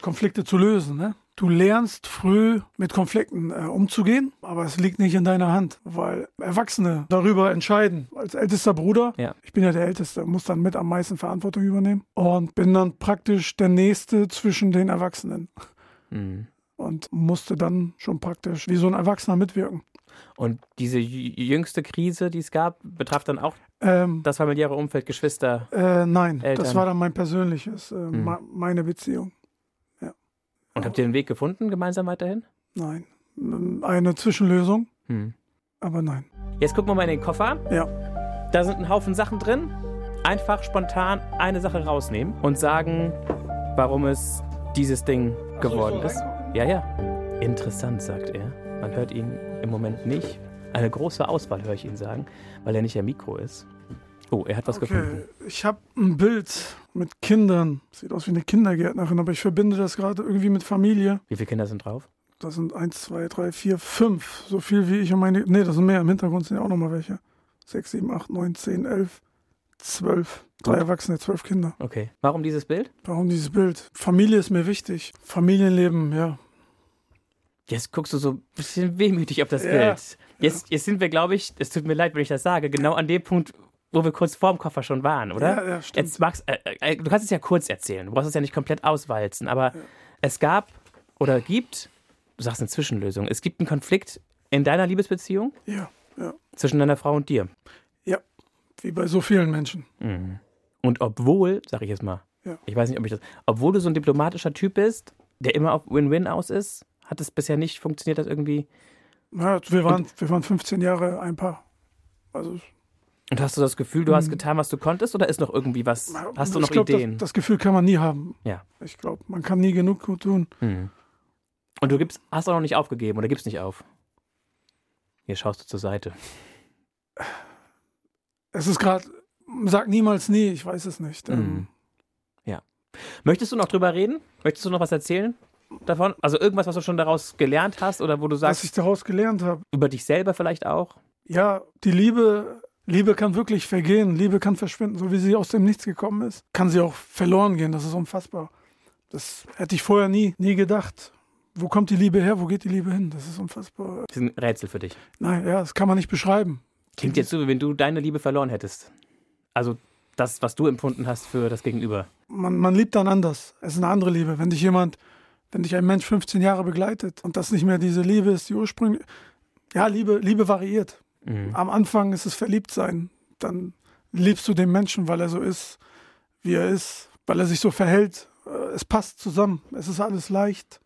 Konflikte zu lösen. Ne? Du lernst früh mit Konflikten äh, umzugehen, aber es liegt nicht in deiner Hand, weil Erwachsene darüber entscheiden. Als ältester Bruder, Ja. ich bin ja der Älteste, muss dann mit am meisten Verantwortung übernehmen und bin dann praktisch der Nächste zwischen den Erwachsenen Mhm. und musste dann schon praktisch wie so ein Erwachsener mitwirken. Und diese jü- jüngste Krise, die es gab, betraf dann auch Ähm, das familiäre Umfeld, Geschwister. äh, nein, Eltern. das war dann mein persönliches, äh, Hm. ma- meine Beziehung. Und habt ihr den Weg gefunden, gemeinsam weiterhin? Nein. Eine Zwischenlösung, Hm. aber nein. Jetzt gucken wir mal in den Koffer. Ja. Da sind ein Haufen Sachen drin. Einfach spontan eine Sache rausnehmen und sagen, warum es dieses Ding geworden ist. Ja, ja. Interessant, sagt er. Man hört ihn im Moment nicht. Eine große Auswahl höre ich ihn sagen, weil er nicht am Mikro ist. Oh, er hat was gefunden. Okay, ich habe ein Bild mit Kindern. Sieht aus wie eine Kindergärtnerin, aber ich verbinde das gerade irgendwie mit Familie. Wie viele Kinder sind drauf? Das sind eins, zwei, drei, vier, fünf. So viel wie ich und meine. Nee, das sind mehr. Im Hintergrund sind ja auch nochmal welche. Sechs, sieben, acht, neun, zehn, elf, zwölf. Drei Erwachsene, zwölf Kinder. Okay. Warum dieses Bild? Warum dieses Bild? Familie ist mir wichtig. Familienleben, ja. Jetzt guckst du so ein bisschen wehmütig auf das Ja. Bild. Jetzt, jetzt sind wir, glaube ich, es tut mir leid, wenn ich das sage, genau an dem Punkt, wo wir kurz vorm Koffer schon waren, oder? Ja, ja, stimmt. Jetzt magst, äh, äh, du kannst es ja kurz erzählen. Du brauchst es ja nicht komplett auswalzen. Aber es gab oder gibt, du sagst eine Zwischenlösung, es gibt einen Konflikt in deiner Liebesbeziehung Ja, ja. zwischen deiner Frau und dir. Ja. Wie bei so vielen Menschen. Mhm. Und obwohl, sag ich jetzt mal, Ja. ich weiß nicht, ob ich das, obwohl du so ein diplomatischer Typ bist, der immer auf Win-Win aus ist, hat es bisher nicht funktioniert, das irgendwie. Ja, wir, waren, wir waren 15 Jahre ein Paar. Also, Und hast du das Gefühl, du hast getan, was du konntest, oder ist noch irgendwie was? Hast du noch glaub, Ideen? Das, das Gefühl kann man nie haben. Ja. Ich glaube, man kann nie genug gut tun. Mhm. Und du gibst, hast auch noch nicht aufgegeben oder gibst nicht auf? Hier schaust du zur Seite. Es ist gerade, sag niemals nie, ich weiß es nicht. Ähm, Mhm. Möchtest du noch drüber reden? Möchtest du noch was erzählen davon? Also irgendwas, was du schon daraus gelernt hast oder wo du was sagst, ich daraus gelernt habe. über dich selber vielleicht auch? Ja, die Liebe, Liebe kann wirklich vergehen, Liebe kann verschwinden, so wie sie aus dem Nichts gekommen ist. Kann sie auch verloren gehen, das ist unfassbar. Das hätte ich vorher nie, nie gedacht. Wo kommt die Liebe her? Wo geht die Liebe hin? Das ist unfassbar. Das ist ein Rätsel für dich. Nein, ja, das kann man nicht beschreiben. Klingt jetzt so, wie wenn du deine Liebe verloren hättest. Also das, was du empfunden hast für das Gegenüber. Man, man liebt dann anders. Es ist eine andere Liebe. Wenn dich jemand, wenn dich ein Mensch 15 Jahre begleitet und das nicht mehr diese Liebe ist, die ursprüngliche. Ja, Liebe, Liebe variiert. Mhm. Am Anfang ist es Verliebtsein. Dann liebst du den Menschen, weil er so ist, wie er ist, weil er sich so verhält. Äh, Es passt zusammen. Es ist alles leicht,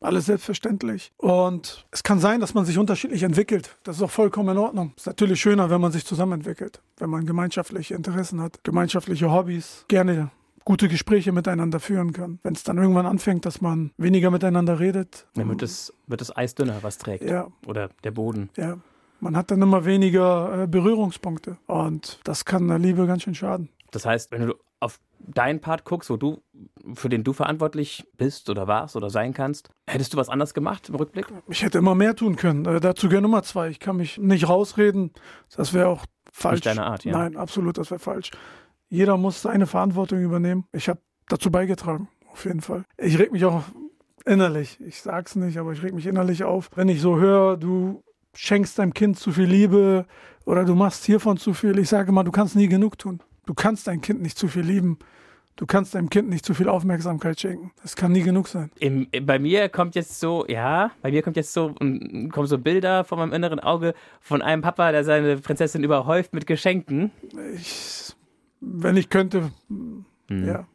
alles selbstverständlich. Und es kann sein, dass man sich unterschiedlich entwickelt. Das ist auch vollkommen in Ordnung. Es ist natürlich schöner, wenn man sich zusammen entwickelt, wenn man gemeinschaftliche Interessen hat, gemeinschaftliche Hobbys, gerne gute Gespräche miteinander führen kann. Wenn es dann irgendwann anfängt, dass man weniger miteinander redet, Dann wird das, wird das Eis dünner, was trägt. ja, Oder der Boden. ja, man hat dann immer weniger äh, Berührungspunkte. Und das kann der Liebe ganz schön schaden. Das heißt, wenn du auf deinen Part guckst, wo du, für den du verantwortlich bist oder warst oder sein kannst, hättest du was anders gemacht im Rückblick? Ich hätte immer mehr tun können. Äh, dazu gehört Nummer zwei. Ich kann mich nicht rausreden. Das wäre auch falsch. Nicht deine Art, ja. Nein, absolut, das wäre falsch. Jeder muss seine Verantwortung übernehmen. Ich habe dazu beigetragen, auf jeden Fall. Ich reg mich auch innerlich, ich sag's nicht, aber ich reg mich innerlich auf, wenn ich so höre, du schenkst deinem Kind zu viel Liebe oder du machst hiervon zu viel. Ich sage mal, du kannst nie genug tun. Du kannst dein Kind nicht zu viel lieben. Du kannst deinem Kind nicht zu viel Aufmerksamkeit schenken. Das kann nie genug sein. Im, bei mir kommt jetzt so, ja, bei mir kommt jetzt so, mm, kommen so Bilder vor meinem inneren Auge von einem Papa, der seine Prinzessin überhäuft mit Geschenken. Ich, wenn ich könnte, Hm. ja.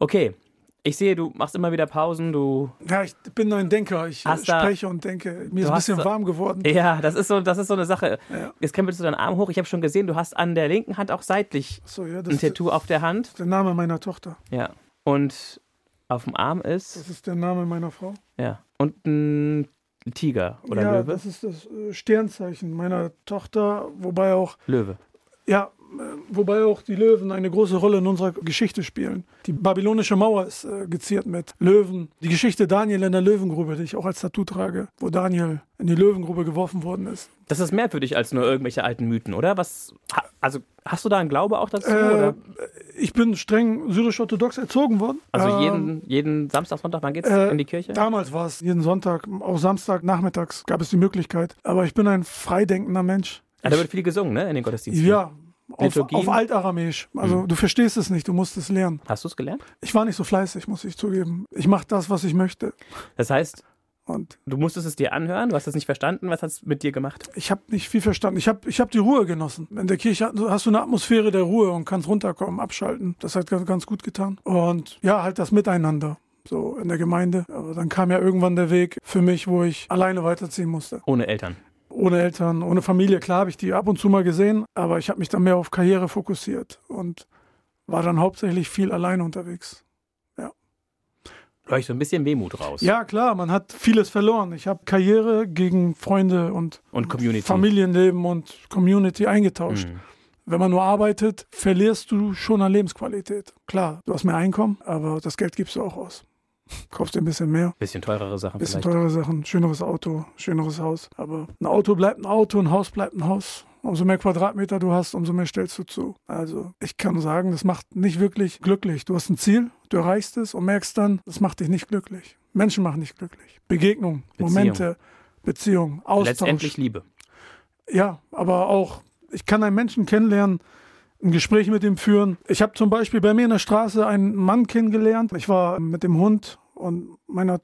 Okay, ich sehe, du machst immer wieder Pausen, du. Ja, ich bin nur ein Denker. Ich Hast da- spreche und denke. Mir ist ein bisschen da- warm geworden. Ja, das ist so, das ist so eine Sache. Ja. Jetzt krempelst du deinen Arm hoch. Ich habe schon gesehen, du hast an der linken Hand auch seitlich So, ja, das ein ist Tattoo auf der Hand. der Name meiner Tochter. Ja. Und auf dem Arm ist, Das ist der Name meiner Frau. ja, und ein Tiger oder ja, Löwe. das ist das äh, Sternzeichen meiner Tochter, wobei auch, Löwe. ja, äh, wobei auch die Löwen eine große Rolle in unserer Geschichte spielen. Die babylonische Mauer ist äh, geziert mit Löwen. Die Geschichte Daniel in der Löwengrube, die ich auch als Tattoo trage, wo Daniel in die Löwengrube geworfen worden ist. Das ist mehr für dich als nur irgendwelche alten Mythen, oder? Was, also hast du da einen Glaube auch dazu? Äh, ich bin streng syrisch-orthodox erzogen worden. Also Ähm, jeden, jeden Samstag, Sonntag, wann geht's äh, in die Kirche? Damals war es jeden Sonntag, auch Samstag nachmittags gab es die Möglichkeit. Aber ich bin ein freidenkender Mensch. Ah, da wird viel gesungen, ne? In den Gottesdiensten. Ja, Liturgien? auf Altaramäisch. Also Mhm. du verstehst es nicht, du musst es lernen. Hast du es gelernt? Ich war nicht so fleißig, muss ich zugeben. Ich mache das, was ich möchte. Das heißt, Und du musstest es dir anhören, du hast es nicht verstanden. Was hat es mit dir gemacht? ich habe nicht viel verstanden. Ich habe ich hab die Ruhe genossen. In der Kirche hast du eine Atmosphäre der Ruhe und kannst runterkommen, abschalten. Das hat ganz, ganz gut getan. Und ja, halt das Miteinander. So in der Gemeinde. Aber dann kam ja irgendwann der Weg für mich, wo ich alleine weiterziehen musste. Ohne Eltern. Ohne Eltern, ohne Familie. Klar habe ich die ab und zu mal gesehen, aber ich habe mich dann mehr auf Karriere fokussiert und war dann hauptsächlich viel alleine unterwegs. Höre ich so ein bisschen Wehmut raus. Ja, klar, man hat vieles verloren. Ich habe Karriere gegen Freunde und Und Community. Familienleben und Community eingetauscht. Mhm. Wenn man nur arbeitet, verlierst du schon an Lebensqualität. Klar, du hast mehr Einkommen, aber das Geld gibst du auch aus. Kaufst dir ein bisschen mehr. Bisschen teurere Sachen Bisschen vielleicht. teure Sachen, schöneres Auto, schöneres Haus. Aber ein Auto bleibt ein Auto, ein Haus bleibt ein Haus. Umso mehr Quadratmeter du hast, umso mehr stellst du zu. Also ich kann sagen, das macht nicht wirklich glücklich. Du hast ein Ziel, du erreichst es und merkst dann, das macht dich nicht glücklich. Menschen machen dich glücklich. Begegnung, Beziehung. Momente, Beziehung, Austausch. Letztendlich Liebe. Ja, aber auch, ich kann einen Menschen kennenlernen, ein Gespräch mit ihm führen. Ich habe zum Beispiel bei mir in der Straße einen Mann kennengelernt. Ich war mit dem Hund und meiner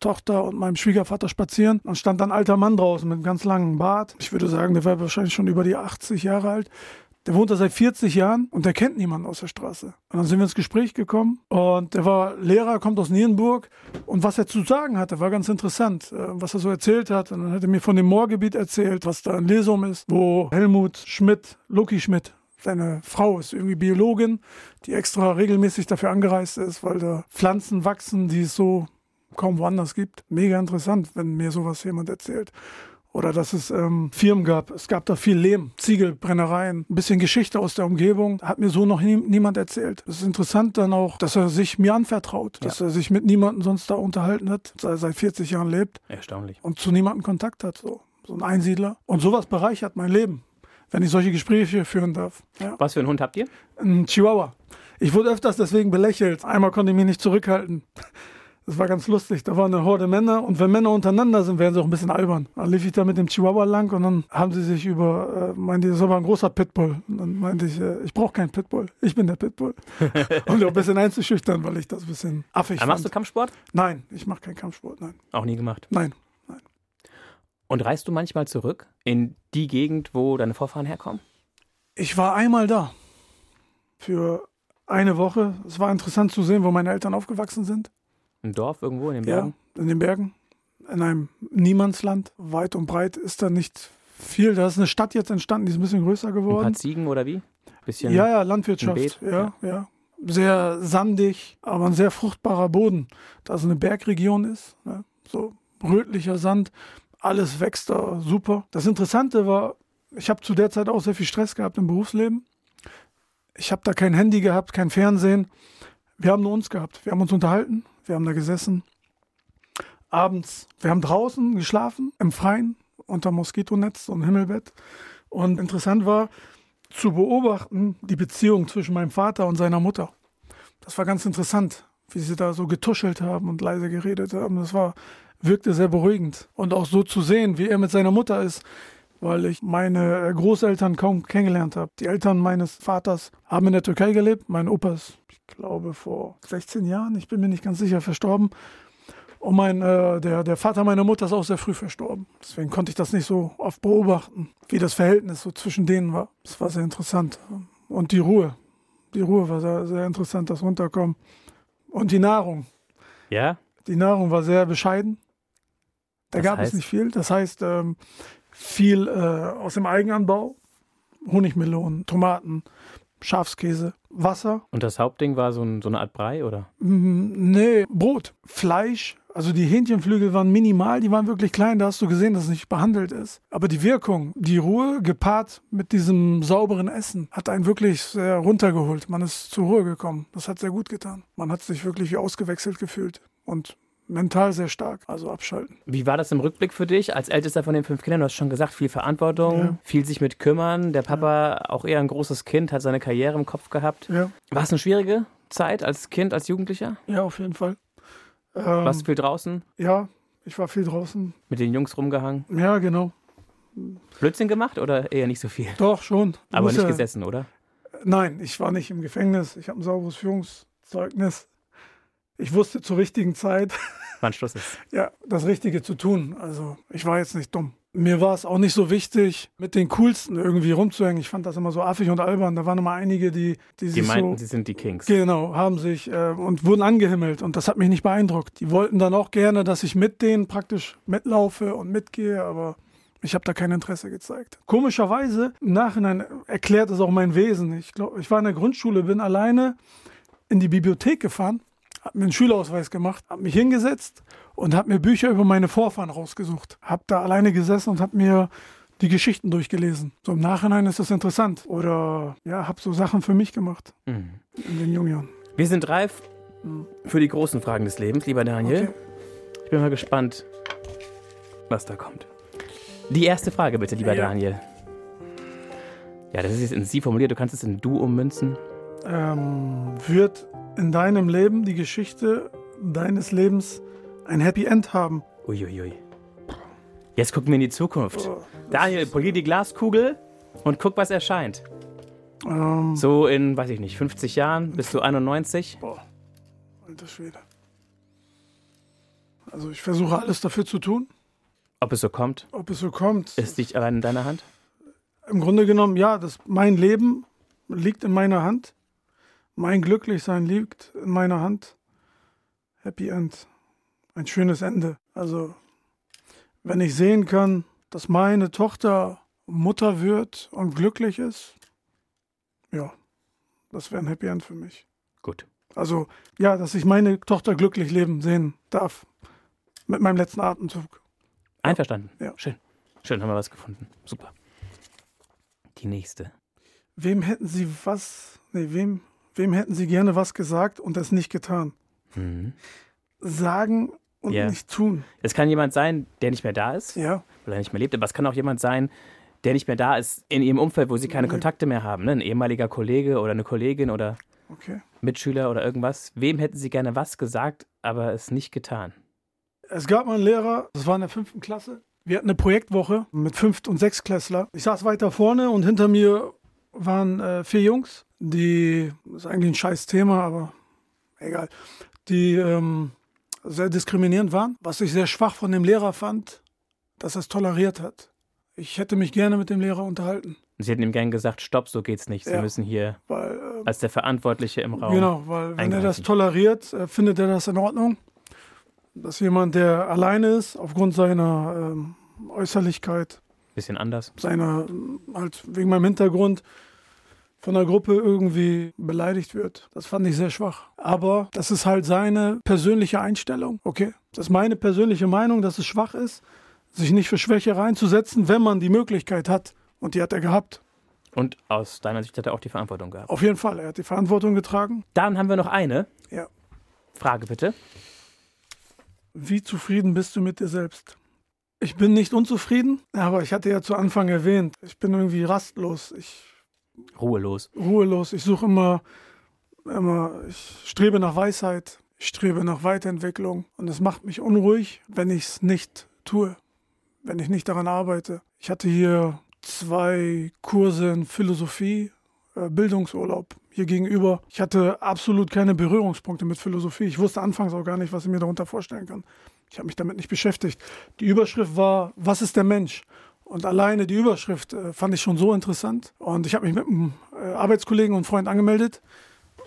Tochter und meinem Schwiegervater spazieren und stand ein alter Mann draußen mit einem ganz langen Bart. Ich würde sagen, der war wahrscheinlich schon über die 80 Jahre alt. Der wohnt da seit 40 Jahren und der kennt niemanden aus der Straße. Und dann sind wir ins Gespräch gekommen und der war Lehrer, kommt aus Nierenburg und was er zu sagen hatte, war ganz interessant, äh, was er so erzählt hat. Und dann hat er mir von dem Moorgebiet erzählt, was da in Lesum ist, wo Helmut Schmidt, Loki Schmidt, seine Frau ist irgendwie Biologin, die extra regelmäßig dafür angereist ist, weil da Pflanzen wachsen, die es so kaum woanders gibt. Mega interessant, wenn mir sowas jemand erzählt. Oder dass es ähm, Firmen gab. Es gab da viel Lehm, Ziegelbrennereien, ein bisschen Geschichte aus der Umgebung. Hat mir so noch nie, niemand erzählt. Es ist interessant dann auch, dass er sich mir anvertraut, dass er sich mit niemandem sonst da unterhalten hat, seit, seit 40 Jahren lebt Erstaunlich. und zu niemandem Kontakt hat. So, so ein Einsiedler. Und sowas bereichert mein Leben, wenn ich solche Gespräche führen darf. Ja. Was für einen Hund habt ihr? Ein Chihuahua. Ich wurde öfters deswegen belächelt. Einmal konnte ich mich nicht zurückhalten. Das war ganz lustig. Da war eine Horde Männer und wenn Männer untereinander sind, werden sie auch ein bisschen albern. Dann lief ich da mit dem Chihuahua lang und dann haben sie sich über, äh, meinte, das war ein großer Pitbull. Und dann meinte ich, äh, ich brauche keinen Pitbull, ich bin der Pitbull. [LAUGHS] um auch ein bisschen einzuschüchtern, weil ich das ein bisschen affig Ah, machst du fand. Kampfsport? Nein, ich mache keinen Kampfsport, nein. Auch nie gemacht. Nein. Und reist du manchmal zurück in die Gegend, wo deine Vorfahren herkommen? Ich war einmal da. Für eine Woche. Es war interessant zu sehen, wo meine Eltern aufgewachsen sind. Ein Dorf irgendwo in den Ja, Bergen? in den Bergen. In einem Niemandsland. Weit und breit ist da nicht viel. Da ist eine Stadt jetzt entstanden, die ist ein bisschen größer Ein paar geworden. Ziegen oder wie? Bisschen Ja, ja, Landwirtschaft. Beet, ja, ja. Sehr sandig, aber ein sehr fruchtbarer Boden. Da so eine Bergregion ist. Ne? So rötlicher Sand. Alles wächst da super. Das Interessante war, ich habe zu der Zeit auch sehr viel Stress gehabt im Berufsleben. Ich habe da kein Handy gehabt, kein Fernsehen. Wir haben nur uns gehabt. Wir haben uns unterhalten. Wir haben da gesessen. Abends, wir haben draußen geschlafen, im Freien, unter Moskitonetz und Himmelbett. Und interessant war, zu beobachten, die Beziehung zwischen meinem Vater und seiner Mutter. Das war ganz interessant, wie sie da so getuschelt haben und leise geredet haben. Das war, wirkte sehr beruhigend. Und auch so zu sehen, wie er mit seiner Mutter ist, weil ich meine Großeltern kaum kennengelernt habe. Die Eltern meines Vaters haben in der Türkei gelebt. Mein Opa ist, ich glaube, vor 16 Jahren, ich bin mir nicht ganz sicher, verstorben. Und mein, äh, der, der Vater meiner Mutter ist auch sehr früh verstorben. Deswegen konnte ich das nicht so oft beobachten, wie das Verhältnis so zwischen denen war. Das war sehr interessant. Und die Ruhe. Die Ruhe war sehr, sehr interessant, das Runterkommen. Und die Nahrung. Ja? Die Nahrung war sehr bescheiden. Da Das gab heißt? es nicht viel. Das heißt, ähm, viel äh, aus dem Eigenanbau. Honigmelonen, Tomaten, Schafskäse, Wasser. Und das Hauptding war so, ein, so eine Art Brei, oder? Mm, Nee, Brot, Fleisch. Also die Hähnchenflügel waren minimal, die waren wirklich klein, da hast du gesehen, dass es nicht behandelt ist. Aber die Wirkung, die Ruhe gepaart mit diesem sauberen Essen, hat einen wirklich sehr runtergeholt. Man ist zur Ruhe gekommen. Das hat sehr gut getan. Man hat sich wirklich wie ausgewechselt gefühlt und mental sehr stark, also abschalten. Wie war das im Rückblick für dich als ältester von den fünf Kindern? Du hast schon gesagt, viel Verantwortung, Ja. viel sich mit kümmern. Der Papa, auch eher ein großes Kind, hat seine Karriere im Kopf gehabt. Ja, War es eine schwierige Zeit als Kind, als Jugendlicher? ja auf jeden Fall. Ähm, Warst du viel draußen, Ja, ich war viel draußen. mit den Jungs rumgehangen? Ja, genau. Blödsinn gemacht oder eher nicht so viel? Doch, schon. Du Aber nicht ja- gesessen, oder? Nein, ich war nicht im Gefängnis. Ich habe ein sauberes Führungszeugnis. Ich wusste zur richtigen Zeit, [LAUGHS] [LAUGHS] Wann Schluss ist. ja, das Richtige zu tun. Also ich war jetzt nicht dumm. Mir war es auch nicht so wichtig, mit den Coolsten irgendwie rumzuhängen. Ich fand das immer so affig und albern. Da waren immer einige, die, die Die sich meinten, so... sie sind die Kings. Genau, haben sich äh, und wurden angehimmelt und das hat mich nicht beeindruckt. Die wollten dann auch gerne, dass ich mit denen praktisch mitlaufe und mitgehe, aber ich habe da kein Interesse gezeigt. Komischerweise, im Nachhinein erklärt es auch mein Wesen. Ich glaube, ich war in der Grundschule, bin alleine in die Bibliothek gefahren, habe mir einen Schülerausweis gemacht, habe mich hingesetzt und habe mir Bücher über meine Vorfahren rausgesucht. Habe da alleine gesessen und habe mir die Geschichten durchgelesen. So im Nachhinein ist das interessant. Oder ja, habe so Sachen für mich gemacht Mhm. in den jungen Jahren. Wir sind reif für die großen Fragen des Lebens, lieber Daniel. Okay. Ich bin mal gespannt, was da kommt. Die erste Frage bitte, lieber Ja. Daniel. Ja, das ist jetzt in Sie formuliert, du kannst es in Du ummünzen. Ähm, wird in deinem Leben die Geschichte deines Lebens ein Happy End haben? Uiuiui. Jetzt gucken wir in die Zukunft. Oh, Daniel, polier die Glaskugel und guck, was erscheint. Ähm, So in, weiß ich nicht, 50 Jahren bist du 91. boah, alter Schwede. Also ich versuche alles dafür zu tun, Ob es so kommt, ob es so kommt. ist nicht allein in deiner Hand. Im Grunde genommen, ja, das, mein Leben liegt in meiner Hand. Mein Glücklichsein liegt in meiner Hand. Happy End. Ein schönes Ende. Also, wenn ich sehen kann, dass meine Tochter Mutter wird und glücklich ist, ja, das wäre ein Happy End für mich. Gut. Also, ja, dass ich meine Tochter glücklich leben sehen darf. Mit meinem letzten Atemzug. Einverstanden. Ja. Schön. Schön, haben wir was gefunden. Super. Die nächste. Wem hätten Sie was, nee, wem, wem hätten Sie gerne was gesagt und es nicht getan? Mhm. Sagen und Ja. nicht tun. Es kann jemand sein, der nicht mehr da ist, Ja, weil er nicht mehr lebt, aber es kann auch jemand sein, der nicht mehr da ist in ihrem Umfeld, wo sie keine Nee. Kontakte mehr haben. Ne? Ein ehemaliger Kollege oder eine Kollegin oder okay. Mitschüler oder irgendwas. Wem hätten sie gerne was gesagt, aber es nicht getan? Es gab mal einen Lehrer, das war in der fünften Klasse. Wir hatten eine Projektwoche mit Fünft- und Sechstklässler. Ich saß weiter vorne und hinter mir waren äh, vier Jungs, die, das ist eigentlich ein scheiß Thema, aber egal, die ähm, sehr diskriminierend waren. Was ich sehr schwach von dem Lehrer fand, dass er es toleriert hat. Ich hätte mich gerne mit dem Lehrer unterhalten, sie hätten ihm gern gesagt, stopp, so geht's nicht. Sie Ja. müssen hier weil äh, als der Verantwortliche im Raum. Genau, weil wenn er das toleriert, äh, findet er das in Ordnung. Dass jemand, der alleine ist, aufgrund seiner ähm, Äußerlichkeit, Bisschen anders. seiner, ähm, halt wegen meinem Hintergrund, von der Gruppe irgendwie beleidigt wird. Das fand ich sehr schwach. Aber das ist halt seine persönliche Einstellung. Okay, das ist meine persönliche Meinung, dass es schwach ist, sich nicht für Schwäche reinzusetzen, wenn man die Möglichkeit hat. Und die hat er gehabt. Und aus deiner Sicht hat er auch die Verantwortung gehabt. Auf jeden Fall, er hat die Verantwortung getragen. Dann haben wir noch eine. Ja. Frage bitte. Wie zufrieden bist du mit dir selbst? Ich bin nicht unzufrieden, aber ich hatte ja zu Anfang erwähnt, ich bin irgendwie rastlos, ich Ruhelos. ruhelos, ich suche immer, immer, ich strebe nach Weisheit, ich strebe nach Weiterentwicklung und es macht mich unruhig, wenn ich es nicht tue, wenn ich nicht daran arbeite. Ich hatte hier zwei Kurse in Philosophie, äh, Bildungsurlaub hier gegenüber. Ich hatte absolut keine Berührungspunkte mit Philosophie. Ich wusste anfangs auch gar nicht, was ich mir darunter vorstellen kann. Ich habe mich damit nicht beschäftigt. Die Überschrift war, was ist der Mensch? Und alleine die Überschrift äh, fand ich schon so interessant. Und ich habe mich mit einem äh, Arbeitskollegen und Freund angemeldet.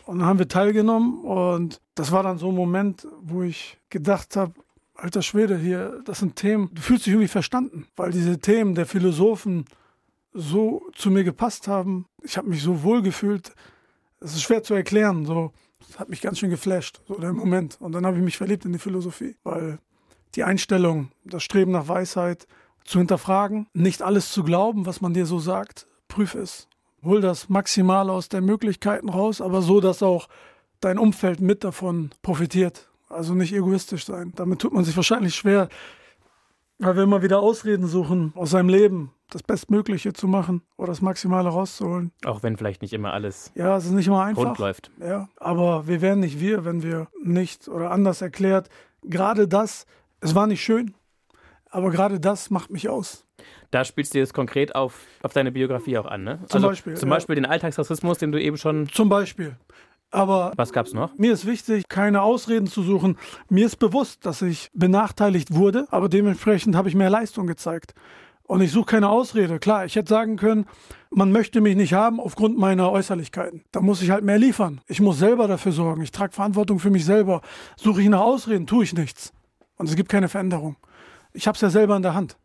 Und dann haben wir teilgenommen. Und das war dann so ein Moment, wo ich gedacht habe, alter Schwede, hier, das sind Themen, du fühlst dich irgendwie verstanden. Weil diese Themen der Philosophen so zu mir gepasst haben. Ich habe mich so wohl gefühlt. Es ist schwer zu erklären. So, das hat mich ganz schön geflasht, so der Moment. Und dann habe ich mich verliebt in die Philosophie, weil die Einstellung, das Streben nach Weisheit zu hinterfragen, nicht alles zu glauben, was man dir so sagt, prüf es. Hol das Maximale aus den Möglichkeiten raus, aber so, dass auch dein Umfeld mit davon profitiert. Also nicht egoistisch sein. Damit tut man sich wahrscheinlich schwer, weil wir immer wieder Ausreden suchen, aus seinem Leben das Bestmögliche zu machen oder das Maximale rauszuholen. Auch wenn vielleicht nicht immer alles Ja, es ist nicht immer einfach. rund läuft. Ja, aber wir wären nicht wir, wenn wir nicht oder anders erklärt. Gerade das, es war nicht schön, aber gerade das macht mich aus. Da spielst du jetzt konkret auf, auf deine Biografie auch an, ne? Zum Beispiel, Zum ja. Beispiel den Alltagsrassismus, den du eben schon. Zum Beispiel. Aber Was gab's noch? mir ist wichtig, keine Ausreden zu suchen. Mir ist bewusst, dass ich benachteiligt wurde, aber dementsprechend habe ich mehr Leistung gezeigt. Und ich suche keine Ausrede. Klar, ich hätte sagen können, man möchte mich nicht haben aufgrund meiner Äußerlichkeiten. Da muss ich halt mehr liefern. Ich muss selber dafür sorgen. Ich trage Verantwortung für mich selber. Suche ich nach Ausreden, tue ich nichts. Und es gibt keine Veränderung. Ich habe es ja selber in der Hand.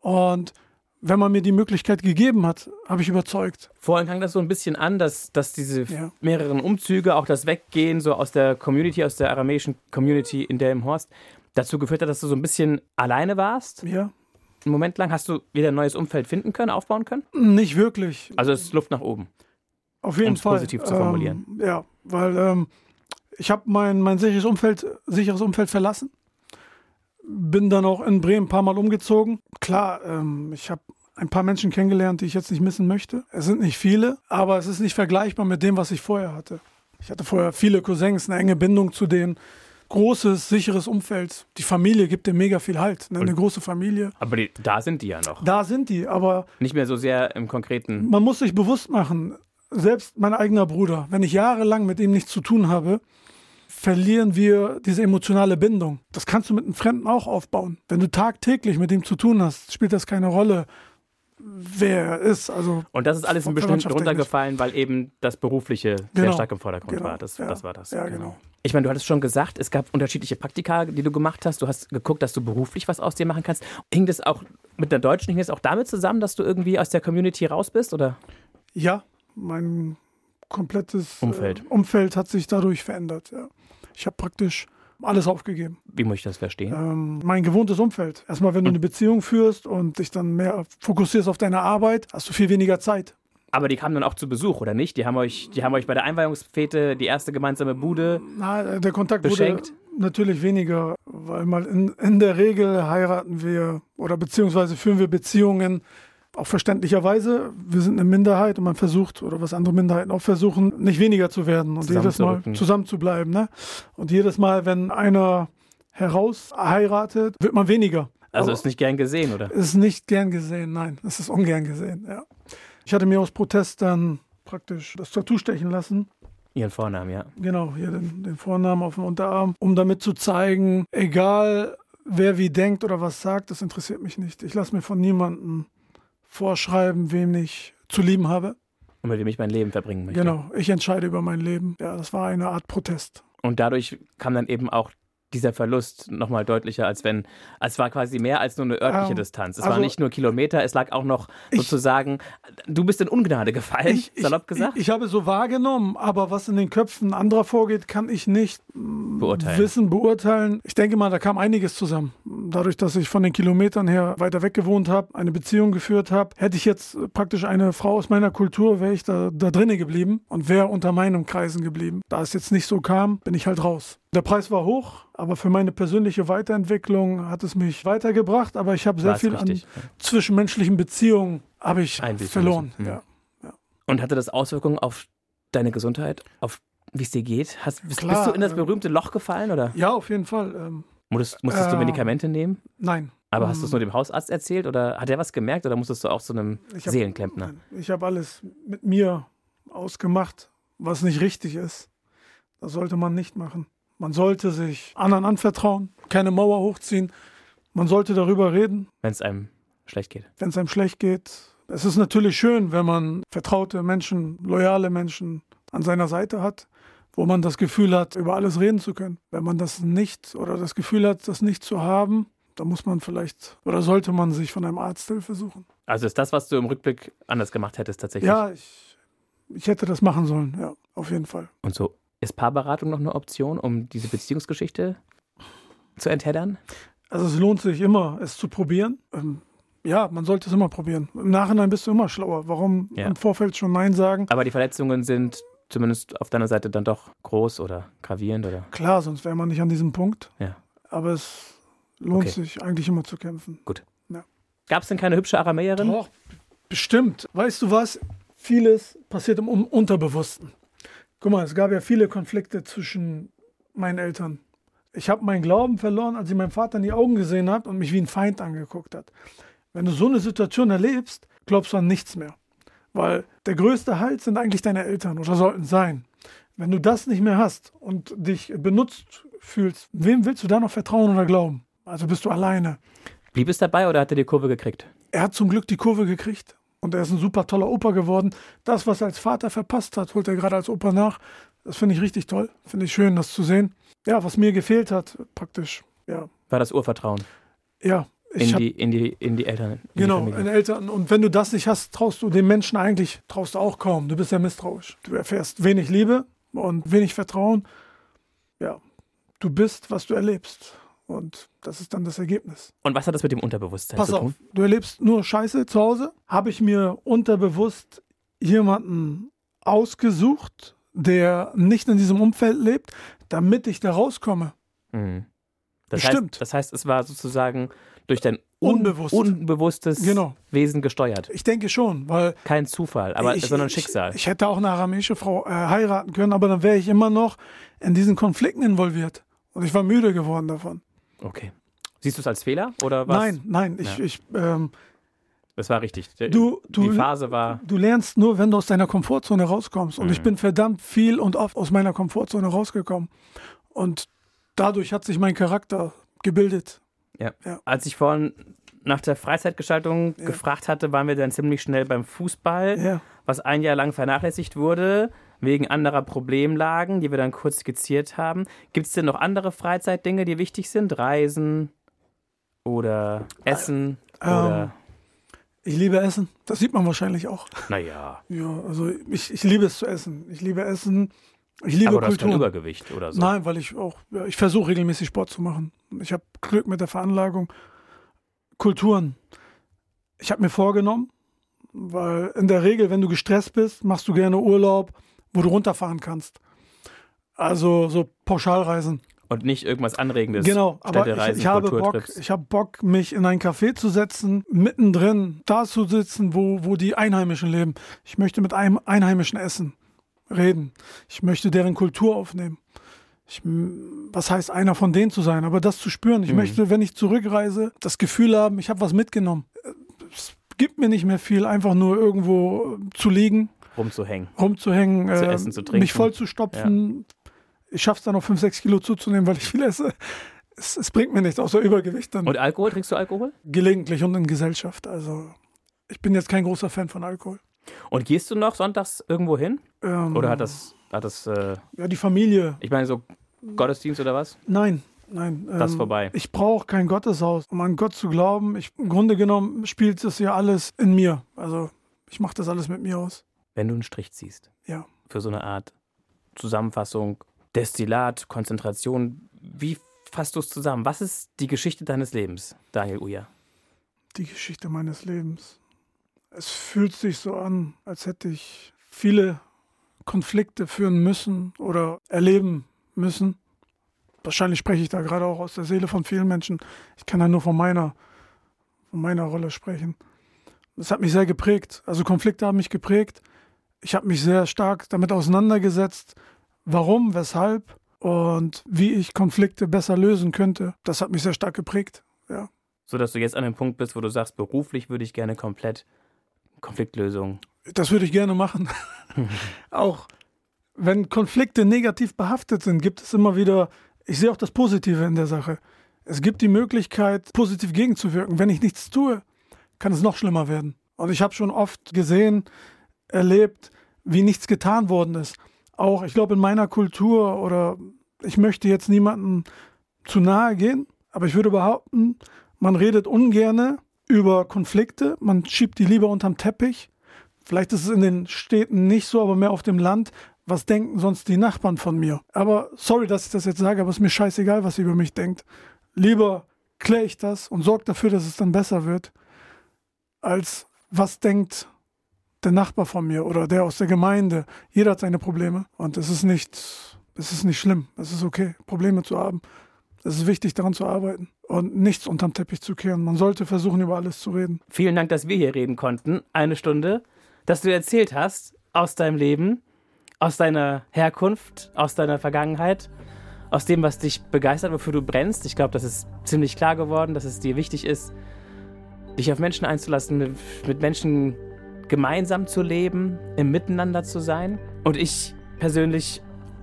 Und wenn man mir die Möglichkeit gegeben hat, habe ich überzeugt. Vorhin klang das so ein bisschen an, dass, dass diese Ja. mehreren Umzüge, auch das Weggehen so aus der Community, aus der aramäischen Community in Delmenhorst, dazu geführt hat, dass du so ein bisschen alleine warst. Ja, Einen Moment lang hast du wieder ein neues Umfeld finden können, aufbauen können. nicht wirklich. Also es ist Luft nach oben. Auf jeden Fall. positiv zu formulieren. Ähm, ja, weil ähm, ich habe mein, mein sicheres, Umfeld, sicheres Umfeld verlassen. Bin dann auch in Bremen ein paar Mal umgezogen. Klar, ähm, ich habe ein paar Menschen kennengelernt, die ich jetzt nicht missen möchte. Es sind nicht viele, aber es ist nicht vergleichbar mit dem, was ich vorher hatte. Ich hatte vorher viele Cousins, eine enge Bindung zu denen. Großes, sicheres Umfeld. Die Familie gibt dir mega viel Halt. Ne? Eine große Familie. Aber die, da sind die ja noch. Da sind die, aber. Nicht mehr so sehr im Konkreten. Man muss sich bewusst machen, selbst mein eigener Bruder, wenn ich jahrelang mit ihm nichts zu tun habe, verlieren wir diese emotionale Bindung. Das kannst du mit einem Fremden auch aufbauen. Wenn du tagtäglich mit ihm zu tun hast, spielt das keine Rolle, wer er ist. Also und das ist alles ein bisschen runtergefallen, weil eben das Berufliche genau. sehr stark im Vordergrund genau. war. Das, ja. das war das. Ja, genau. genau. Ich meine, du hattest schon gesagt, es gab unterschiedliche Praktika, die du gemacht hast. Du hast geguckt, dass du beruflich was aus dir machen kannst. Hing das auch mit der Deutschen, hing das auch damit zusammen, dass du irgendwie aus der Community raus bist, oder? Ja, mein komplettes Umfeld, äh, Umfeld hat sich dadurch verändert. Ja. Ich habe praktisch alles aufgegeben. Wie muss ich das verstehen? Ähm, mein gewohntes Umfeld. Erstmal, wenn du eine Beziehung führst und dich dann mehr fokussierst auf deine Arbeit, hast du viel weniger Zeit. Aber die kamen dann auch zu Besuch, oder nicht? Die haben euch, die haben euch bei der Einweihungsfete die erste gemeinsame Bude Na, der Kontakt beschenkt. wurde natürlich weniger, weil mal in, in der Regel heiraten wir oder beziehungsweise führen wir Beziehungen auch verständlicherweise, wir sind eine Minderheit und man versucht, oder was andere Minderheiten auch versuchen, nicht weniger zu werden und jedes Mal zusammen zu bleiben. Ne? Und jedes Mal, wenn einer heraus heiratet, wird man weniger. Also Aber ist nicht gern gesehen, oder? Ist nicht gern gesehen, nein. Es ist ungern gesehen, ja. Ich hatte mir aus Protest dann praktisch das Tattoo stechen lassen. Ihren Vornamen, ja. Genau, hier den, den Vornamen auf dem Unterarm, um damit zu zeigen, egal wer wie denkt oder was sagt, das interessiert mich nicht. Ich lasse mir von niemandem vorschreiben, wem ich zu lieben habe. Und mit wem ich mein Leben verbringen möchte. Genau, ich entscheide über mein Leben. Ja, das war eine Art Protest. Und dadurch kam dann eben auch dieser Verlust nochmal deutlicher, als wenn, es war quasi mehr als nur eine örtliche ähm, Distanz. Es also, war nicht nur Kilometer, es lag auch noch ich, sozusagen, du bist in Ungnade gefallen, ich, salopp gesagt. Ich, ich, habe so wahrgenommen, aber was in den Köpfen anderer vorgeht, kann ich nicht mm, beurteilen. wissen, beurteilen. Ich denke mal, da kam einiges zusammen. Dadurch, dass ich von den Kilometern her weiter weg gewohnt habe, eine Beziehung geführt habe, hätte ich jetzt praktisch eine Frau aus meiner Kultur, wäre ich da, da drinnen geblieben und wäre unter meinen Kreisen geblieben. Da es jetzt nicht so kam, bin ich halt raus. Der Preis war hoch, aber für meine persönliche Weiterentwicklung hat es mich weitergebracht. Aber ich habe sehr viel richtig, an ja. zwischenmenschlichen Beziehungen habe ich verloren. Mhm. Ja, ja. Und hatte das Auswirkungen auf deine Gesundheit, auf wie es dir geht? Hast, bist, Klar, bist, du in das äh, berühmte Loch gefallen? Oder? Ja, auf jeden Fall. Ähm, musstest, musstest äh, du Medikamente nehmen? Nein. Aber hast du es nur dem Hausarzt erzählt oder hat er was gemerkt oder musstest du auch zu einem hab, Seelenklempner? Ich habe alles mit mir ausgemacht, was nicht richtig ist. Das sollte man nicht machen. Man sollte sich anderen anvertrauen, keine Mauer hochziehen. Man sollte darüber reden. Wenn es einem schlecht geht. Wenn es einem schlecht geht. Es ist natürlich schön, wenn man vertraute Menschen, loyale Menschen an seiner Seite hat, wo man das Gefühl hat, über alles reden zu können. Wenn man das nicht oder das Gefühl hat, das nicht zu haben, dann muss man vielleicht oder sollte man sich von einem Arzt Hilfe suchen. Also ist das, was du im Rückblick anders gemacht hättest, tatsächlich? Ja, ich, ich hätte das machen sollen, ja, auf jeden Fall. Und so ist Paarberatung noch eine Option, um diese Beziehungsgeschichte zu entheddern? Also es lohnt sich immer, es zu probieren. Ähm, ja, man sollte es immer probieren. Im Nachhinein bist du immer schlauer. Warum ja. im Vorfeld schon Nein sagen? Aber die Verletzungen sind zumindest auf deiner Seite dann doch groß oder gravierend, oder? Klar, sonst wäre man nicht an diesem Punkt. Ja. Aber es lohnt okay. sich eigentlich immer zu kämpfen. Gut. Ja. Gab es denn keine hübsche Aramäerin? Doch, bestimmt. Weißt du was? Vieles passiert im Unterbewussten. Guck mal, es gab ja viele Konflikte zwischen meinen Eltern. Ich habe meinen Glauben verloren, als ich meinen Vater in die Augen gesehen habe und mich wie ein Feind angeguckt hat. Wenn du so eine Situation erlebst, glaubst du an nichts mehr. Weil der größte Halt sind eigentlich deine Eltern oder sollten sein. Wenn du das nicht mehr hast und dich benutzt fühlst, wem willst du da noch vertrauen oder glauben? Also bist du alleine. Blieb es dabei oder hat er die Kurve gekriegt? Er hat zum Glück die Kurve gekriegt und er ist ein super toller Opa geworden. Das, was er als Vater verpasst hat, holt er gerade als Opa nach. Das finde ich richtig toll. Finde ich schön, das zu sehen. Ja, was mir gefehlt hat, praktisch, ja. War das Urvertrauen? Ja. In die, in, die, in die Eltern. In genau, die in Eltern. Und wenn du das nicht hast, traust du dem Menschen eigentlich, traust du auch kaum. Du bist ja misstrauisch. Du erfährst wenig Liebe und wenig Vertrauen. Ja, du bist, was du erlebst. Und das ist dann das Ergebnis. Und was hat das mit dem Unterbewusstsein Pass zu tun? Auf, du erlebst nur Scheiße zu Hause. Habe ich mir unterbewusst jemanden ausgesucht, der nicht in diesem Umfeld lebt, damit ich da rauskomme. Mhm. Das Bestimmt. Heißt, das heißt, es war sozusagen durch dein Unbewusst. unbewusstes Genau. Wesen gesteuert. Ich denke schon, weil Kein Zufall, aber ich, sondern ich, Schicksal. Ich hätte auch eine aramäische Frau äh, heiraten können, aber dann wäre ich immer noch in diesen Konflikten involviert. Und ich war müde geworden davon. Okay. Siehst du es als Fehler oder was? Nein, nein, ich, Ja. ich, ähm, Das war richtig. Du- du- Die Phase war. du lernst nur, wenn du aus deiner Komfortzone rauskommst. Und ich Mhm. bin verdammt viel und oft aus meiner Komfortzone rausgekommen. Und dadurch hat sich mein Charakter gebildet. Als ich vorhin nach der Freizeitgestaltung Ja. gefragt hatte, waren wir dann ziemlich schnell beim Fußball, Ja. was ein Jahr lang vernachlässigt wurde, wegen anderer Problemlagen, die wir dann kurz skizziert haben. Gibt es denn noch andere Freizeitdinge, die wichtig sind? Reisen oder Essen Ähm, oder. Ich liebe Essen. Das sieht man wahrscheinlich auch. Naja, Ja, also ich, ich liebe es zu essen. Ich liebe Essen. Ich liebe aber du hast Kultur. Übergewicht oder so. Nein, weil ich auch, ja, ich versuche regelmäßig Sport zu machen. Ich habe Glück mit der Veranlagung. Kulturen. Ich habe mir vorgenommen, weil in der Regel, wenn du gestresst bist, machst du gerne Urlaub, wo du runterfahren kannst. Also so Pauschalreisen. Und nicht irgendwas Anregendes. Genau, aber ich, ich habe Bock, ich habe Bock, mich in ein Café zu setzen, mittendrin da zu sitzen, wo, wo die Einheimischen leben. Ich möchte mit einem Einheimischen essen, reden. Ich möchte deren Kultur aufnehmen. Ich, was heißt, einer von denen zu sein, aber das zu spüren. Ich Mhm. möchte, wenn ich zurückreise, das Gefühl haben, ich habe was mitgenommen. Es gibt mir nicht mehr viel, einfach nur irgendwo zu liegen, rumzuhängen. rumzuhängen, Zu äh, essen, zu trinken. mich voll zu stopfen. Ich schaffe es dann noch 5, 6 Kilo zuzunehmen, weil ich viel esse. Es, es bringt mir nichts, außer Übergewicht dann Und Alkohol? Trinkst du Alkohol? gelegentlich und in Gesellschaft. Also ich bin jetzt kein großer Fan von Alkohol. Und gehst du noch sonntags irgendwo hin? Ähm, Oder hat das, hat das äh, Ja, die Familie. ich meine, so Gottesdienst oder was? Nein, nein. Das ist ähm, vorbei. Ich brauche kein Gotteshaus, um an Gott zu glauben. Ich, Im Grunde genommen spielt das ja alles in mir. Also ich mache das alles mit mir aus. Wenn du einen Strich ziehst. Ja. Für so eine Art Zusammenfassung, Destillat, Konzentration. Wie fasst du es zusammen? Was ist die Geschichte deines Lebens, Daniel Uja? Die Geschichte meines Lebens. Es fühlt sich so an, als hätte ich viele Konflikte führen müssen oder erleben müssen. Wahrscheinlich spreche ich da gerade auch aus der Seele von vielen Menschen. Ich kann ja nur von meiner, von meiner Rolle sprechen. Das hat mich sehr geprägt. Also Konflikte haben mich geprägt. Ich habe mich sehr stark damit auseinandergesetzt, warum, weshalb und wie ich Konflikte besser lösen könnte. Das hat mich sehr stark geprägt. Ja. So dass du jetzt an dem Punkt bist, wo du sagst, beruflich würde ich gerne komplett Konfliktlösung. Das würde ich gerne machen. [LAUGHS] auch wenn Konflikte negativ behaftet sind, gibt es immer wieder, ich sehe auch das Positive in der Sache. Es gibt die Möglichkeit, positiv gegenzuwirken. Wenn ich nichts tue, kann es noch schlimmer werden. Und ich habe schon oft gesehen, erlebt, wie nichts getan worden ist. Auch, ich glaube, in meiner Kultur oder ich möchte jetzt niemandem zu nahe gehen, aber ich würde behaupten, man redet ungerne über Konflikte, man schiebt die lieber unterm Teppich. Vielleicht ist es in den Städten nicht so, aber mehr auf dem Land. Was denken sonst die Nachbarn von mir? Aber sorry, dass ich das jetzt sage, aber es ist mir scheißegal, was ihr über mich denkt. Lieber kläre ich das und sorge dafür, dass es dann besser wird, als was denkt der Nachbar von mir oder der aus der Gemeinde. Jeder hat seine Probleme und es ist nicht, es ist nicht schlimm. Es ist okay, Probleme zu haben. Es ist wichtig, daran zu arbeiten und nichts unterm Teppich zu kehren. Man sollte versuchen, über alles zu reden. Vielen Dank, dass wir hier reden konnten. Eine Stunde, dass du erzählt hast aus deinem Leben, aus deiner Herkunft, aus deiner Vergangenheit, aus dem, was dich begeistert, wofür du brennst. Ich glaube, das ist ziemlich klar geworden, dass es dir wichtig ist, dich auf Menschen einzulassen, mit, mit Menschen gemeinsam zu leben, im Miteinander zu sein. Und ich persönlich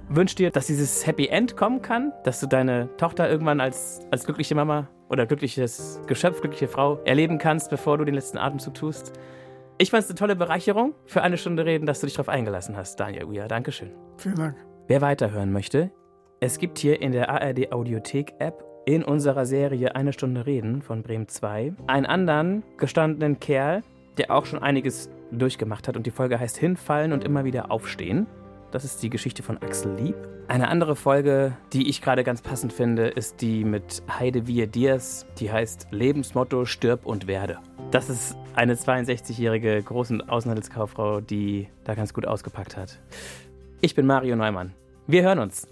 wünsche dir, dass dieses Happy End kommen kann, dass du deine Tochter irgendwann als, als glückliche Mama oder glückliches Geschöpf, glückliche Frau erleben kannst, bevor du den letzten Atemzug tust. Ich fand es eine tolle Bereicherung für eine Stunde reden, dass du dich darauf eingelassen hast, Daniel Uja. Dankeschön. Vielen Dank. Wer weiterhören möchte, es gibt hier in der ARD Audiothek App in unserer Serie Eine Stunde Reden von Bremen 2 einen anderen gestandenen Kerl, der auch schon einiges durchgemacht hat und die Folge heißt Hinfallen und immer wieder aufstehen. Das ist die Geschichte von Axel Lieb. Eine andere Folge, die ich gerade ganz passend finde, ist die mit Heide Wier Diers. Die heißt Lebensmotto Stirb und werde. Das ist eine 62-jährige große Außenhandelskauffrau, die da ganz gut ausgepackt hat. Ich bin Mario Neumann. Wir hören uns.